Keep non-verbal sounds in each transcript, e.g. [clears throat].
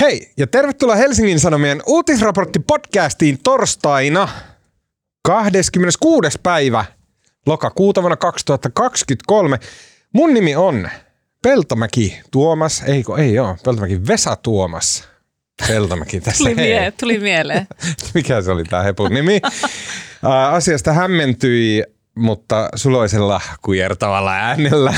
Hei ja tervetuloa Helsingin Sanomien uutisraportti-podcastiin torstaina 26. päivä lokakuuta vuonna 2023. Mun nimi on Peltomäki Tuomas, eikö ei oo, Peltomäki Vesa Tuomas. Peltomäki tässä. Tuli, mie- tuli mieleen. [laughs] Mikä se oli tämä hepun nimi? Asiasta hämmentyi, mutta suloisella kujertavalla äänellä.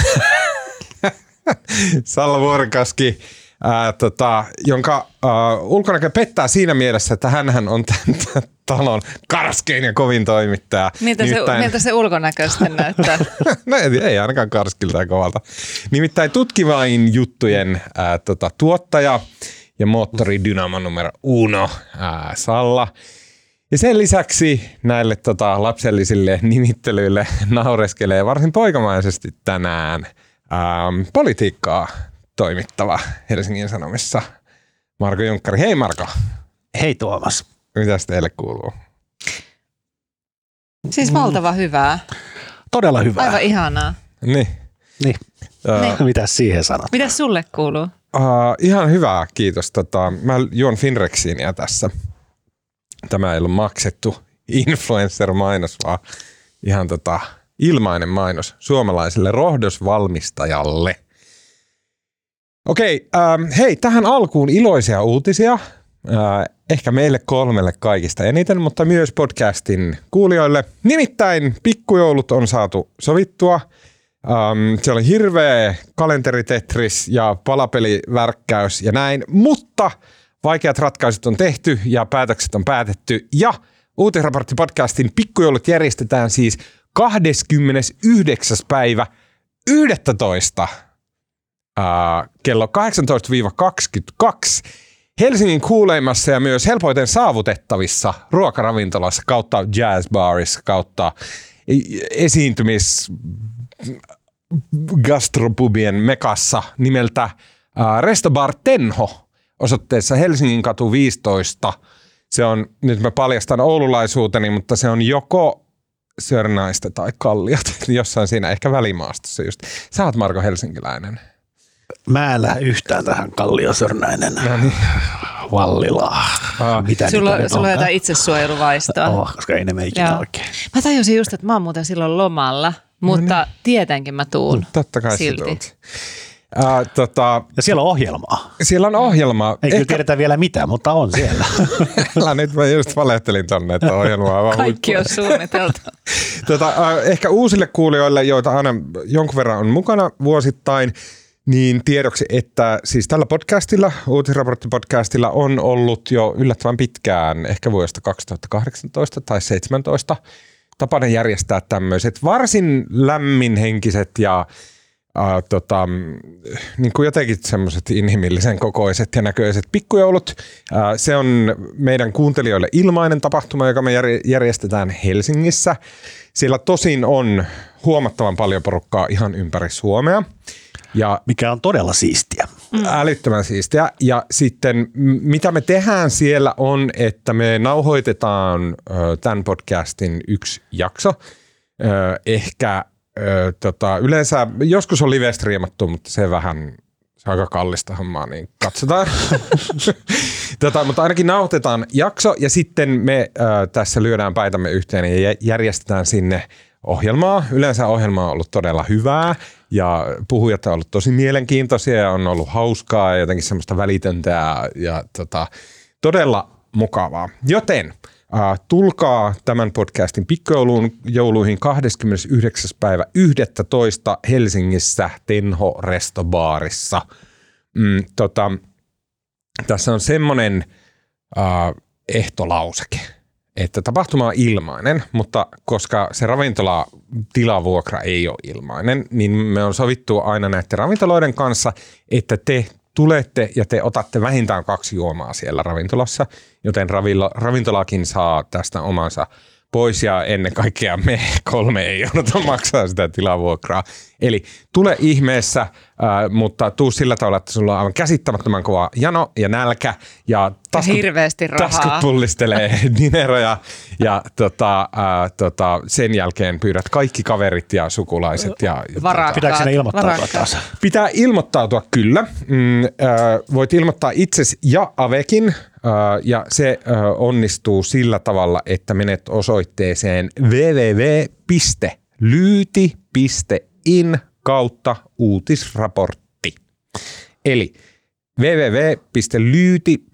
[laughs] Salla Vuorikaski, ää, tota, jonka ää, ulkonäkö pettää siinä mielessä, että hän on tämän tämän [laughs] talon karskein ja kovin toimittaja. Miltä, se, miltä se ulkonäkö sitten näyttää? [laughs] no ei, ei ainakaan karskilta ja kovalta. Nimittäin tutkivain juttujen ää, tota, tuottaja ja moottoridynamo numero uno ää, Salla. Ja sen lisäksi näille tota, lapsellisille nimittelyille [laughs] naureskelee varsin poikamaisesti tänään ää, politiikkaa toimittava Helsingin Sanomissa Marko Junkkari. Hei Marko, Hei Tuomas. mitäs teille kuuluu? Siis valtava hyvää. Todella hyvä. Aivan ihanaa. Niin. Niin. Ää, Mitä siihen sanot? Mitäs sulle kuuluu? Uh, ihan hyvää, kiitos. Tota, mä juon Finrexiinia tässä. Tämä ei ollut maksettu [laughs] influencer-mainos, vaan ihan tota, ilmainen mainos suomalaiselle rohdosvalmistajalle. Okei, ähm, hei, tähän alkuun iloisia uutisia. Äh, ehkä meille kolmelle kaikista eniten, mutta myös podcastin kuulijoille. Nimittäin pikkujoulut on saatu sovittua. Um, se oli hirveä kalenteritetris ja palapelivärkkäys ja näin, mutta vaikeat ratkaisut on tehty ja päätökset on päätetty. Ja Uutisraportti-podcastin pikkujoulut järjestetään siis 29. päivä 11. Uh, kello 18-22 Helsingin kuuleimmassa ja myös helpoiten saavutettavissa ruokaravintolassa kautta jazzbarissa kautta esiintymis gastropubien mekassa nimeltä äh, Restobar Tenho osoitteessa Helsingin katu 15. Se on, nyt mä paljastan oululaisuuteni, mutta se on joko Sörnäistä tai Kalliot, [laughs] jossain siinä ehkä välimaastossa just. Sä oot Marko helsinkiläinen. Mä en lähde yhtään tähän Kalliosörnäinen. No niin. Vallilaa. Mitä Sulla, niitä sulla on jotain itsesuojeluvaistoa. Oh, koska ei ne me ikinä Joo. oikein. Mä tajusin just, että mä oon muuten silloin lomalla, mutta tietenkin mä tuun. Totta kai Silti. Äh, tota, Ja siellä on ohjelmaa. siellä on ohjelma. Ei kyllä tiedetä vielä mitä, mutta on siellä. [laughs] Älä nyt mä just valehtelin tonne, että ohjelma on Kaikki on suunniteltu. [laughs] Tota, äh, ehkä uusille kuulijoille, joita aina jonkun verran on mukana vuosittain, niin tiedoksi, että siis tällä podcastilla, uutisraporttipodcastilla on ollut jo yllättävän pitkään, ehkä vuodesta 2018 tai 2017, tapana järjestää tämmöiset varsin lämminhenkiset ja äh, tota, niin kuin jotenkin semmoiset inhimillisen kokoiset ja näköiset pikkujoulut. Äh, se on meidän kuuntelijoille ilmainen tapahtuma, joka me jär- järjestetään Helsingissä. Siellä tosin on huomattavan paljon porukkaa ihan ympäri Suomea. Ja Mikä on todella siistiä. Mm. Älyttömän siistiä. Ja sitten mitä me tehdään siellä on, että me nauhoitetaan tämän podcastin yksi jakso. Ehkä tota, yleensä, joskus on live-striimattu, mutta se vähän se on aika kallista hommaa, niin katsotaan. [laughs] tota, mutta ainakin nauhoitetaan jakso ja sitten me ö, tässä lyödään päitämme yhteen ja jä- järjestetään sinne ohjelmaa. Yleensä ohjelma on ollut todella hyvää ja puhujat on ollut tosi mielenkiintoisia ja on ollut hauskaa ja jotenkin semmoista välitöntä ja, ja tota, todella mukavaa. Joten äh, tulkaa tämän podcastin pikkujouluun jouluihin 29. päivä 11. Helsingissä Tenho Restobaarissa. Mm, tota, tässä on semmoinen äh, ehtolauseke, että tapahtuma on ilmainen, mutta koska se ravintola tilavuokra ei ole ilmainen, niin me on sovittu aina näiden ravintoloiden kanssa, että te tulette ja te otatte vähintään kaksi juomaa siellä ravintolassa, joten ravintolakin saa tästä omansa pois ja ennen kaikkea me kolme ei jouduta [laughs] maksaa sitä tilavuokraa. Eli tule ihmeessä, äh, mutta tuu sillä tavalla, että sulla on aivan käsittämättömän kova jano ja nälkä ja taskut, hirveästi rahaa. taskut pullistelee [laughs] dineroja ja tota, äh, tota, sen jälkeen pyydät kaikki kaverit ja sukulaiset. Ja, Varakkaat. Pitääkö sinne ilmoittautua varakkaat. taas? Pitää ilmoittautua kyllä. Mm, äh, voit ilmoittaa itsesi ja Avekin, ja se onnistuu sillä tavalla, että menet osoitteeseen www.lyyti.in kautta uutisraportti. Eli www.lyyti.in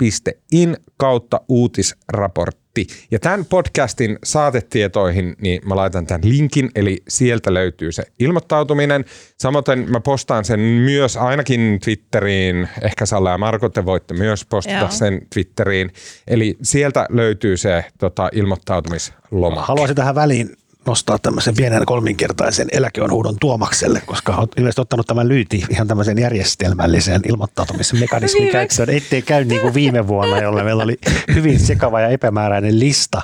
kautta uutisraportti. Ja tämän podcastin saatetietoihin, niin mä laitan tämän linkin, eli sieltä löytyy se ilmoittautuminen. Samoin mä postaan sen myös ainakin Twitteriin, ehkä Salla ja Marko, te voitte myös postata Joo. sen Twitteriin. Eli sieltä löytyy se tota, ilmoittautumisloma. Haluaisin tähän väliin nostaa tämmöisen pienen kolminkertaisen eläkeon huudon Tuomakselle, koska olet ilmeisesti ottanut tämän lyyti ihan tämmöisen järjestelmällisen ilmoittautumismekanismin Viimeksi. käyttöön, ettei käy niin kuin viime vuonna, jolle meillä oli hyvin sekava ja epämääräinen lista.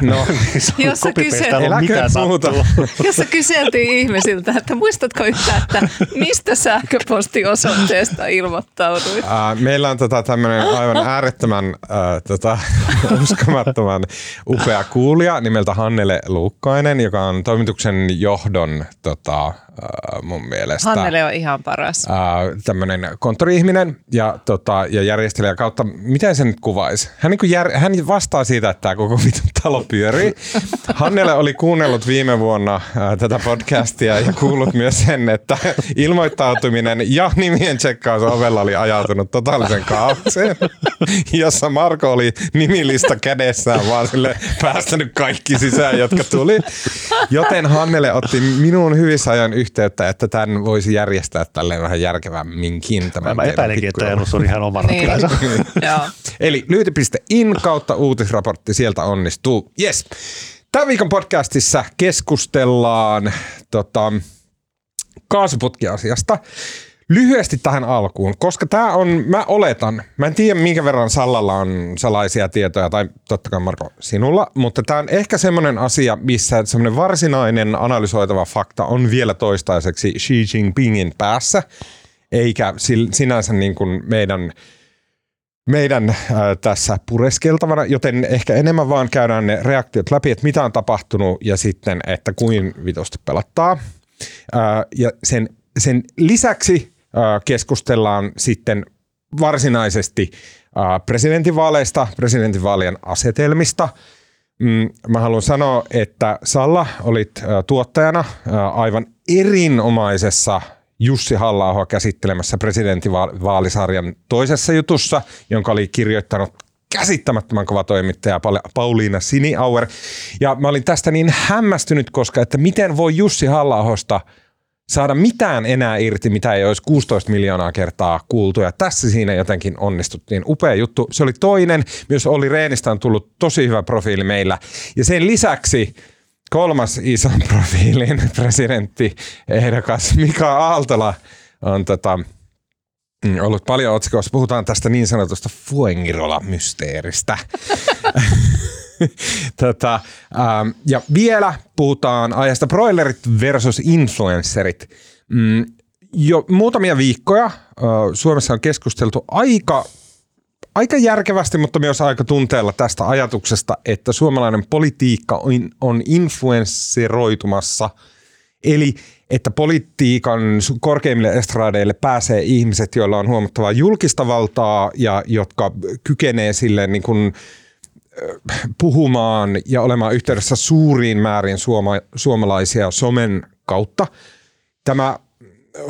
No, [laughs] Se on Jos sä copy-paste, kyselet- ollut mitä Eläköön muuta. [laughs] Jossa kyseltiin ihmisiltä, että muistatko yhtään, että mistä sähköpostiosoitteesta ilmoittauduit? Ää, meillä on tota tämmöinen aivan äärettömän ää, tota, [laughs] uskomattoman upea kuulija nimeltä Hannele Luukkainen, joka on toimituksen johdon tota, ää, mun mielestä Hannele on ihan paras. tämmöinen konttori-ihminen ja, tota, ja järjestelijä kautta, miten se nyt kuvaisi? Hän, niin jär, hän vastaa siitä, että tämä koko vitun talo pyörii. [laughs] Hannele oli kuunnellut viime vuonna ää, tätä podcastia ja kuullut myös sen, että ilmoittautuminen ja nimien tsekkaus ovella oli ajautunut totaalisen kaaukseen, jossa Marko oli nimilista kädessään vaan sille päästänyt kaikki sisään, jotka tuli. Joten Hannele otti minuun hyvissä ajan yhteyttä, että tämän voisi järjestää tälleen vähän järkevämminkin. Tämän Mä teidän epäilinkin, että. Janus on ihan oma Niin. ratkaisu. [laughs] Joo. Eli lyyti.in kautta uutisraportti, sieltä onnistuu. Yes. Tämän viikon podcastissa keskustellaan tota, kaasuputkiasiasta. Lyhyesti tähän alkuun, koska tämä on, mä oletan, mä en tiedä minkä verran Sallalla on salaisia tietoja, tai totta kai Marko sinulla, mutta tämä on ehkä semmoinen asia, missä semmoinen varsinainen analysoitava fakta on vielä toistaiseksi Xi Jinpingin päässä, eikä sinänsä niin kuin meidän meidän äh, tässä pureskeltavana, joten ehkä enemmän vaan käydään ne reaktiot läpi, että mitä on tapahtunut ja sitten, että kuin vitosti pelattaa. Ja sen, sen lisäksi keskustellaan sitten varsinaisesti presidentinvaaleista, presidentinvaalien asetelmista. Mm, mä haluan sanoa, että Salla olit tuottajana aivan erinomaisessa Jussi halla käsittelemässä presidentinvaalisarjan toisessa jutussa, jonka oli kirjoittanut käsittämättömän kova toimittaja Pauliina Siniauer. Ja mä olin tästä niin hämmästynyt, koska että miten voi Jussi halla saada mitään enää irti, mitä ei olisi 16 miljoonaa kertaa kuultu. Ja tässä siinä jotenkin onnistuttiin. Upea juttu. Se oli toinen. Myös Olli Reenistä on tullut tosi hyvä profiili meillä. Ja sen lisäksi kolmas ison [laughs] profiilin presidentti ehdokas Mika Aaltola on tota, mm, ollut paljon otsikoissa. Puhutaan tästä niin sanotusta Fuengirola-mysteeristä. [laughs] [laughs] tota, ähm, ja vielä puhutaan ajasta broilerit versus influencerit. Mm, jo muutamia viikkoja äh, Suomessa on keskusteltu aika aika järkevästi, mutta myös aika tunteella tästä ajatuksesta, että suomalainen politiikka on, on influensseroitumassa. Eli että politiikan korkeimmille estradeille pääsee ihmiset, joilla on huomattavaa julkista valtaa ja jotka kykenee silleen niin kuin, puhumaan ja olemaan yhteydessä suuriin määrin suoma, suomalaisia somen kautta. Tämä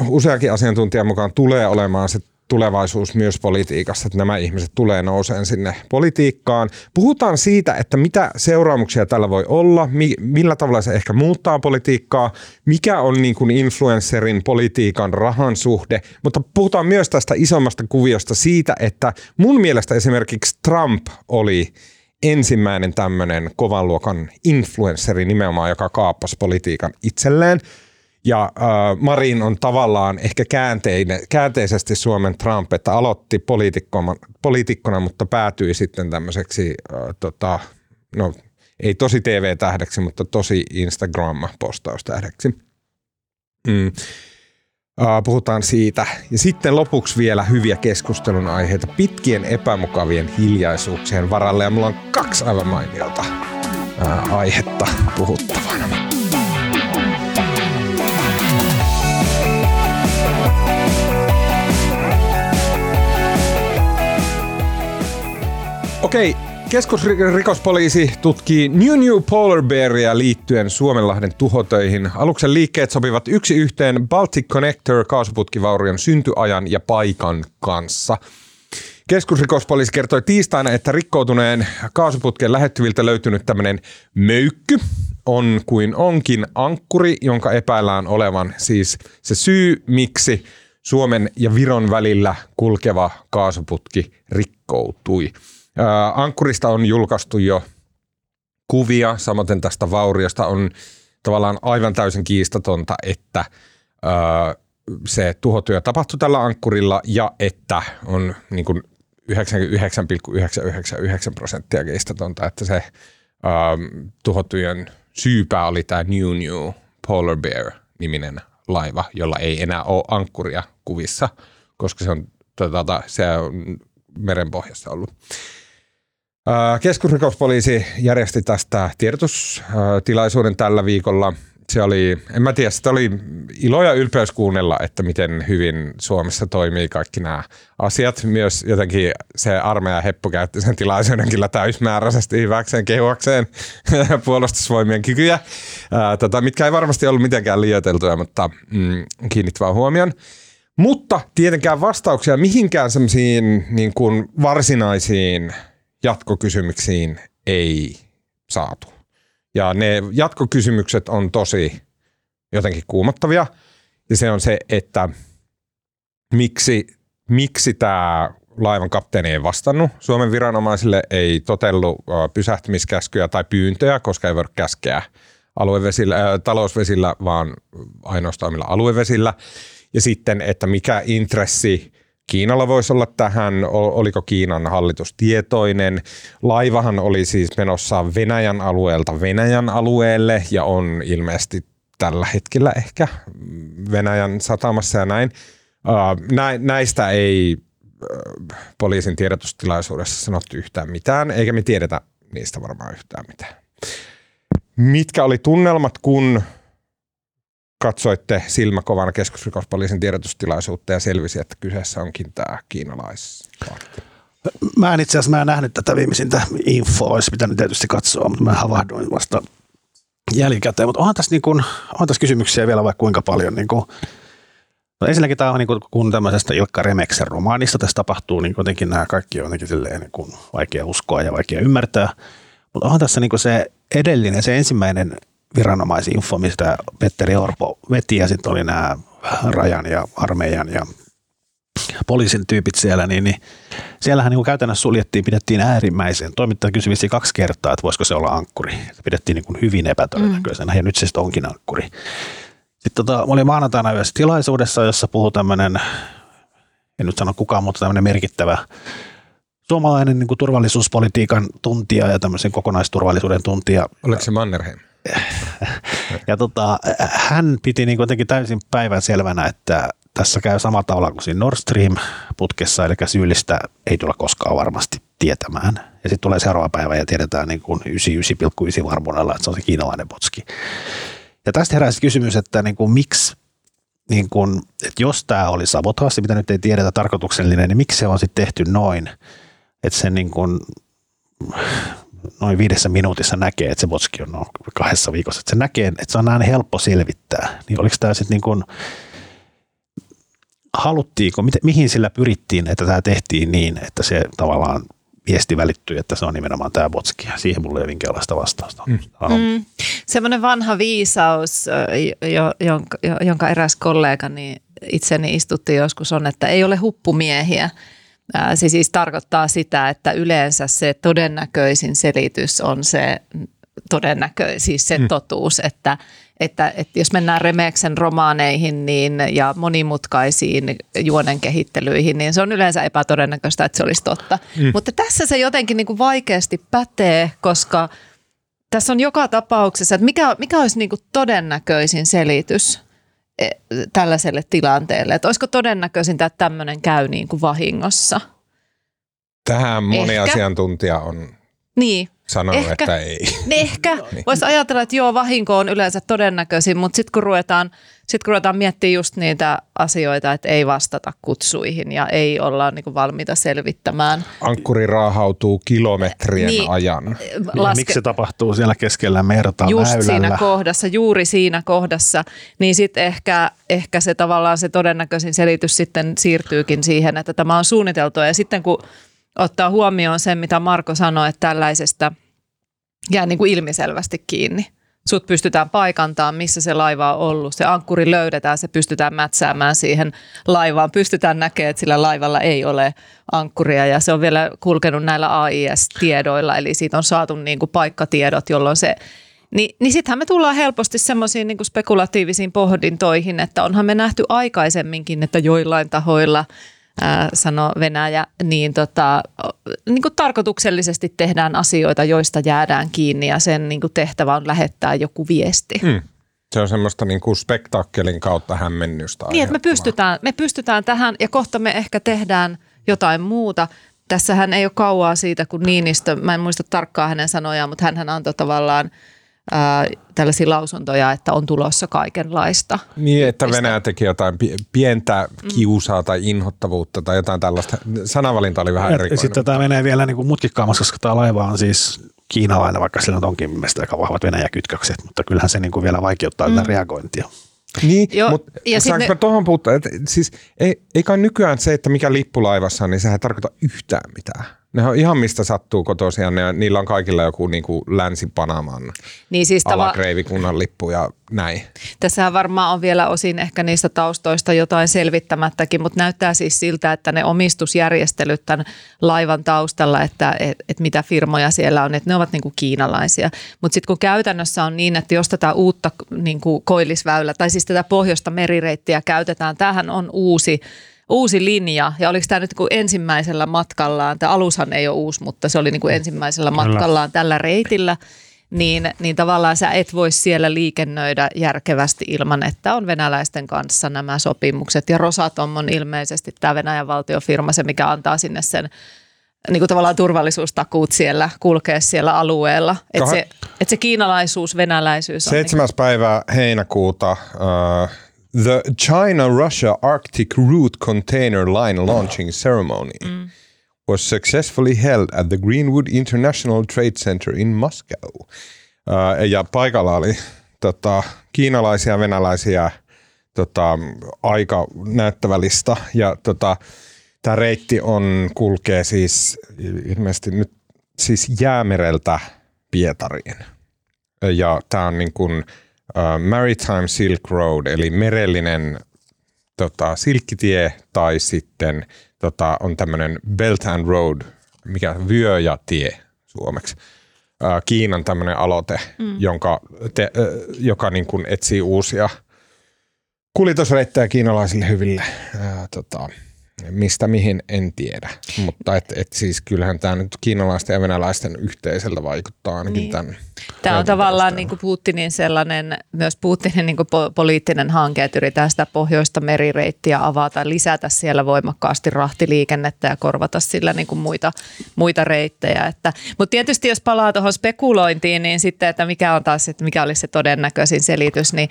useakin asiantuntijan mukaan tulee olemaan se tulevaisuus myös politiikassa, että nämä ihmiset tulee nouseen sinne politiikkaan. Puhutaan siitä, että mitä seuraamuksia tällä voi olla, mi- millä tavalla se ehkä muuttaa politiikkaa, mikä on niin kuin influencerin politiikan rahan suhde, mutta puhutaan myös tästä isommasta kuviosta siitä, että mun mielestä esimerkiksi Trump oli ensimmäinen tämmöinen kovan luokan influensseri nimenomaan, joka kaappasi politiikan itselleen. Ja äh, Marin on tavallaan ehkä käänteinen, käänteisesti Suomen Trump, että aloitti poliitikkona mutta päätyi sitten tämmöiseksi äh, tota, no, ei tosi TV-tähdeksi, mutta tosi Instagram-postaustähdeksi. Mm. Puhutaan siitä. Ja sitten lopuksi vielä hyviä keskustelun aiheita pitkien epämukavien hiljaisuuksien varalle. Ja mulla on kaksi aivan mainiota aihetta puhuttavana. Okei, keskusrikospoliisi tutkii New New Polar Bearia liittyen Suomenlahden tuhotöihin. Aluksen liikkeet sopivat yksi yhteen Baltic Connector kaasuputkivaurion syntyajan ja paikan kanssa. Keskusrikospoliisi kertoi tiistaina, että rikkoutuneen kaasuputken lähettyviltä löytynyt tämmöinen möykky on kuin onkin ankkuri, jonka epäillään olevan siis se syy, miksi Suomen ja Viron välillä kulkeva kaasuputki rikkoutui. Ankkurista on julkaistu jo kuvia, samoin tästä vauriosta on tavallaan aivan täysin kiistatonta, että se tuhotyö tapahtui tällä ankkurilla ja että on niin kuin 99,999 prosenttia kiistatonta, että se tuhotyön syypää oli tämä New New Polar Bear-niminen laiva, jolla ei enää ole ankkuria kuvissa, koska se on, tuota, se on merenpohjassa ollut. Keskusrikospoliisi järjesti tästä tiedotustilaisuuden tällä viikolla. Se oli, en mä tiedä, sitä oli ilo ja ylpeys kuunnella, että miten hyvin Suomessa toimii kaikki nämä asiat. Myös jotenkin se armeija Heppu käytti sen tilaisuuden kyllä täysmääräisesti hyväkseen kehuakseen [laughs] puolustusvoimien kykyjä, tota, mitkä ei varmasti ollut mitenkään liioiteltuja, mutta mm, kiinnit vaan huomioon. Mutta tietenkään vastauksia mihinkään semmoisiin niin kuin varsinaisiin jatkokysymyksiin ei saatu. Ja ne jatkokysymykset on tosi jotenkin kuumottavia. Ja se on se, että miksi, miksi tämä laivan kapteeni ei vastannut. Suomen viranomaisille ei totellut pysähtymiskäskyjä tai pyyntöjä, koska ei voi käskeä aluevesillä, äh, talousvesillä, vaan ainoastaan aluevesillä. Ja sitten, että mikä intressi Kiinalla voisi olla tähän, oliko Kiinan hallitus tietoinen. Laivahan oli siis menossa Venäjän alueelta Venäjän alueelle ja on ilmeisesti tällä hetkellä ehkä Venäjän satamassa ja näin. Näistä ei poliisin tiedotustilaisuudessa sanottu yhtään mitään, eikä me tiedetä niistä varmaan yhtään mitään. Mitkä oli tunnelmat, kun katsoitte silmäkovana keskusrikospoliisin tiedotustilaisuutta ja selvisi, että kyseessä onkin tämä kiinalaispaatti? Mä en itse asiassa mä en nähnyt tätä viimeisintä infoa, olisi pitänyt tietysti katsoa, mutta mä havahduin vasta jälkikäteen. Mutta onhan tässä, niin kun, onhan tässä kysymyksiä vielä vaikka kuinka paljon. Niin kun, no ensinnäkin tämä on niin kun, kun tämmöisestä Ilkka Remeksen romaanista tässä tapahtuu, niin jotenkin nämä kaikki on jotenkin silleen, niin kun, vaikea uskoa ja vaikea ymmärtää. Mutta onhan tässä niin se edellinen, se ensimmäinen viranomaisinfo, mistä Petteri Orpo veti ja sitten oli nämä rajan ja armeijan ja poliisin tyypit siellä, niin, niin siellähän niin käytännössä suljettiin, pidettiin äärimmäisen. Toimittaja kysyi kaksi kertaa, että voisiko se olla ankkuri. Se pidettiin niin kuin hyvin epätodennäköisenä mm. ja nyt se sitten onkin ankkuri. Sitten tota, oli maanantaina yhdessä tilaisuudessa, jossa puhui tämmöinen, en nyt sano kukaan, mutta tämmöinen merkittävä suomalainen niin kuin turvallisuuspolitiikan tuntija ja tämmöisen kokonaisturvallisuuden tuntija. Oliko se Mannerheim? [laughs] ja tota, hän piti niin kuitenkin täysin päivän selvänä, että tässä käy samalla tavalla kuin siinä Nord Stream-putkessa, eli syyllistä ei tule koskaan varmasti tietämään. Ja sitten tulee seuraava päivä ja tiedetään niin kuin 99,9 varmuudella, että se on se kiinalainen putki. Ja tästä heräsi kysymys, että niin kuin miksi, niin kuin, että jos tämä oli sabotaasi, mitä nyt ei tiedetä tarkoituksellinen, niin miksi se on sitten tehty noin, että se niin kuin, noin viidessä minuutissa näkee, että se botski on no, kahdessa viikossa, että se näkee, että se on näin helppo selvittää, niin oliko tämä sitten niin kuin, haluttiinko, mihin sillä pyrittiin, että tämä tehtiin niin, että se tavallaan viesti välittyy, että se on nimenomaan tämä botski. Siihen mulla ei minkäänlaista vastausta. Mm. Mm. Semmoinen vanha viisaus, jo, jonka, jonka eräs kollegani itseni istutti joskus on, että ei ole huppumiehiä. Se siis tarkoittaa sitä, että yleensä se todennäköisin selitys on se todennäkö, siis se mm. totuus, että, että, että jos mennään Remeksen romaaneihin niin, ja monimutkaisiin juonen kehittelyihin, niin se on yleensä epätodennäköistä, että se olisi totta. Mm. Mutta tässä se jotenkin niin kuin vaikeasti pätee, koska tässä on joka tapauksessa, että mikä, mikä olisi niin kuin todennäköisin selitys tällaiselle tilanteelle? Että olisiko todennäköisintä, että tämmöinen käy niin kuin vahingossa? Tähän moni Ehkä. asiantuntija on Niin, sanonut, Ehkä. että ei. [laughs] niin ehkä voisi ajatella, että joo, vahinko on yleensä todennäköisin, mutta sitten kun ruvetaan, sit kun ruvetaan miettimään just niitä asioita, että ei vastata kutsuihin ja ei olla niin kuin valmiita selvittämään. Ankkuri raahautuu kilometrien Niin. ajan. Laske... Laske- Miksi se tapahtuu siellä keskellä merta just väylällä? siinä kohdassa, juuri siinä kohdassa, niin sitten ehkä, ehkä se tavallaan se todennäköisin selitys sitten siirtyykin siihen, että tämä on suunniteltu. Ja sitten kun ottaa huomioon sen, mitä Marko sanoi, että tällaisesta jää niin kuin ilmiselvästi kiinni. Sut pystytään paikantamaan, missä se laiva on ollut. Se ankkuri löydetään, se pystytään mätsäämään siihen laivaan. Pystytään näkemään, että sillä laivalla ei ole ankkuria ja se on vielä kulkenut näillä AIS-tiedoilla, eli siitä on saatu niin kuin paikkatiedot, jolloin se Ni, niin sittenhän me tullaan helposti semmoisiin niin spekulatiivisiin pohdintoihin, että onhan me nähty aikaisemminkin, että joillain tahoilla ää, sano Venäjä, niin, tota, niin kuin tarkoituksellisesti tehdään asioita, joista jäädään kiinni ja sen niin kuin tehtävä on lähettää joku viesti. Mm. Se on semmoista niin kuin spektaakkelin kautta hämmennystä. Niin, että me pystytään, me pystytään tähän ja kohta me ehkä tehdään jotain muuta. Tässähän ei ole kauaa siitä, kun Niinistö, mä en muista tarkkaan hänen sanojaan, mutta hän antoi tavallaan ää, tällaisia lausuntoja, että on tulossa kaikenlaista. Niin, että Mistä? Venäjä teki jotain pi- pientä kiusaa tai inhottavuutta tai jotain tällaista. Sanavalinta oli vähän erikoinen. sitten tämä menee vielä niin kuin mutkikkaammaksi, koska tämä laiva on siis kiinalainen, vaikka sillä onkin mielestäni aika vahvat Venäjä-kytkökset, mutta kyllähän se niin kuin vielä vaikeuttaa mm. tätä reagointia. Niin, Joo, mutta ja sit saanko ne- tuohon puuttua? Että, siis ei, ei kai nykyään se, että mikä lippu laivassa on, niin sehän ei tarkoita yhtään mitään. Ne on ihan mistä sattuu kotoisin ja niillä on kaikilla joku niin kuin Länsi-Panaman Niin siis alakreivikunnan lippu ja näin. Tässähän varmaan on vielä osin ehkä niistä taustoista jotain selvittämättäkin, mutta näyttää siis siltä, että ne omistusjärjestelyt tämän laivan taustalla, että et, et mitä firmoja siellä on, että ne ovat niin kuin kiinalaisia. Mutta sitten kun käytännössä on niin, että jos tätä uutta niin kuin koillisväylä, tai siis tätä pohjoista merireittiä käytetään, tämähän on uusi uusi linja, ja oliko tämä nyt niin kuin ensimmäisellä matkallaan, tämä alushan ei ole uusi, mutta se oli niin kuin ensimmäisellä matkallaan tällä reitillä, niin, niin tavallaan sä et voi siellä liikennöidä järkevästi ilman, että on venäläisten kanssa nämä sopimukset. Ja Rosatom on ilmeisesti tämä Venäjän valtiofirma, se mikä antaa sinne sen niin kuin tavallaan turvallisuustakuut siellä, kulkea siellä alueella. Että se, et se kiinalaisuus, venäläisyys on... niin Seitsemäs päivä heinäkuuta uh, The China-Russia Arctic Route Container Line Launching Ceremony Mm. was successfully held at the Greenwood International Trade Center in Moscow. Uh, ja paikalla oli tota, kiinalaisia, venäläisiä, tota, aika näyttävä lista. Ja tota, tämä reitti on, kulkee siis ilmeisesti nyt siis jäämereltä Pietariin. Ja tämä on niin kuin Maritime Silk Road, eli merellinen tota, silkkitie tai sitten tota, on tämmöinen Belt and Road, mikä vyö ja tie suomeksi. Ää, Kiinan tämmöinen aloite, mm. jonka te, ö, joka niin kuin etsii uusia kuljetusreittejä kiinalaisille hyville. Ää, tota, mistä mihin en tiedä, mutta et, et siis kyllähän tämä nyt kiinalaisten ja venäläisten yhteisellä vaikuttaa ainakin Niin. tämän. Tämä on tavallaan niin kuin Putinin sellainen, myös Putinin niin kuin po- poliittinen hanke, että yritetään sitä pohjoista merireittiä avata, lisätä siellä voimakkaasti rahtiliikennettä ja korvata sillä niin kuin muita, muita reittejä. Että, mutta tietysti jos palaa tuohon spekulointiin, niin sitten, että mikä on taas, että mikä olisi se todennäköisin selitys, niin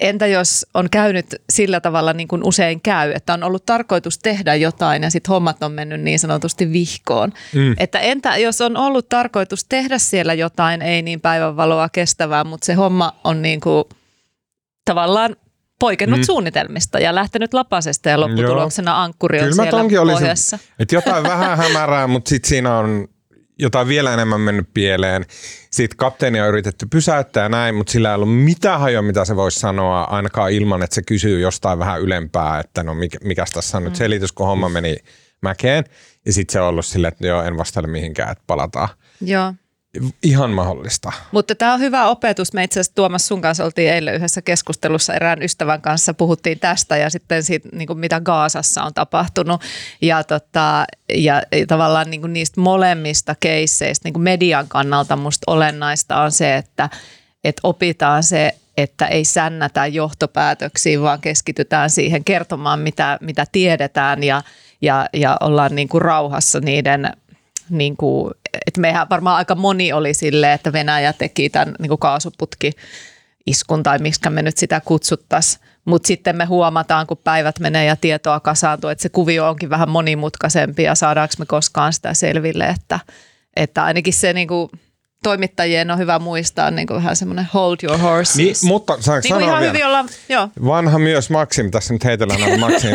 Entä jos on käynyt sillä tavalla niin kuin usein käy, että on ollut tarkoitus tehdä jotain ja sitten hommat on mennyt niin sanotusti vihkoon. Mm. Että entä jos on ollut tarkoitus tehdä siellä jotain, ei niin päivänvaloa kestävää, mutta se homma on niin kuin tavallaan poikennut mm. suunnitelmista ja lähtenyt lapasesta ja lopputuloksena ankkuri on Kyllä siellä tonkin olisin, pohjassa. että jotain vähän [laughs] hämärää, mutta sitten siinä on jotain vielä enemmän mennyt pieleen. Sitten kapteeni on yritetty pysäyttää ja näin, mutta sillä ei ollut mitään hajoa, mitä se voisi sanoa, ainakaan ilman, että se kysyy jostain vähän ylempää, että no mikä, mikäs tässä on nyt selitys, kun homma meni mäkeen. Ja sitten se on ollut silleen, että joo, en vastaile mihinkään, että palataan. Joo. Ihan mahdollista. Mutta tämä on hyvä opetus. Me itse asiassa Tuomas sun kanssa oltiin eilen yhdessä keskustelussa erään ystävän kanssa. Puhuttiin tästä ja sitten siitä, niin kuin mitä Gaasassa on tapahtunut. Ja, tota, ja, tavallaan niin kuin niistä molemmista keisseistä niin kuin median kannalta musta olennaista on se, että, että opitaan se, että ei sännätä johtopäätöksiin, vaan keskitytään siihen kertomaan, mitä, mitä tiedetään ja, ja, ja ollaan niin kuin rauhassa niiden niin kuin, että mehän varmaan aika moni oli sille, että Venäjä teki tämän niin kuin kaasuputki iskun tai miksi me nyt sitä kutsuttaisiin. Mutta sitten me huomataan, kun päivät menee ja tietoa kasaantuu, että se kuvio onkin vähän monimutkaisempi ja saadaanko me koskaan sitä selville, että, että ainakin se niin kuin, toimittajien on hyvä muistaa niin kuin vähän semmoinen hold your horses. Niin, mutta saanko niin sanoa ihan vielä? hyvin olla, joo. Vanha myös Maxim, tässä nyt heitellään näitä Maxim,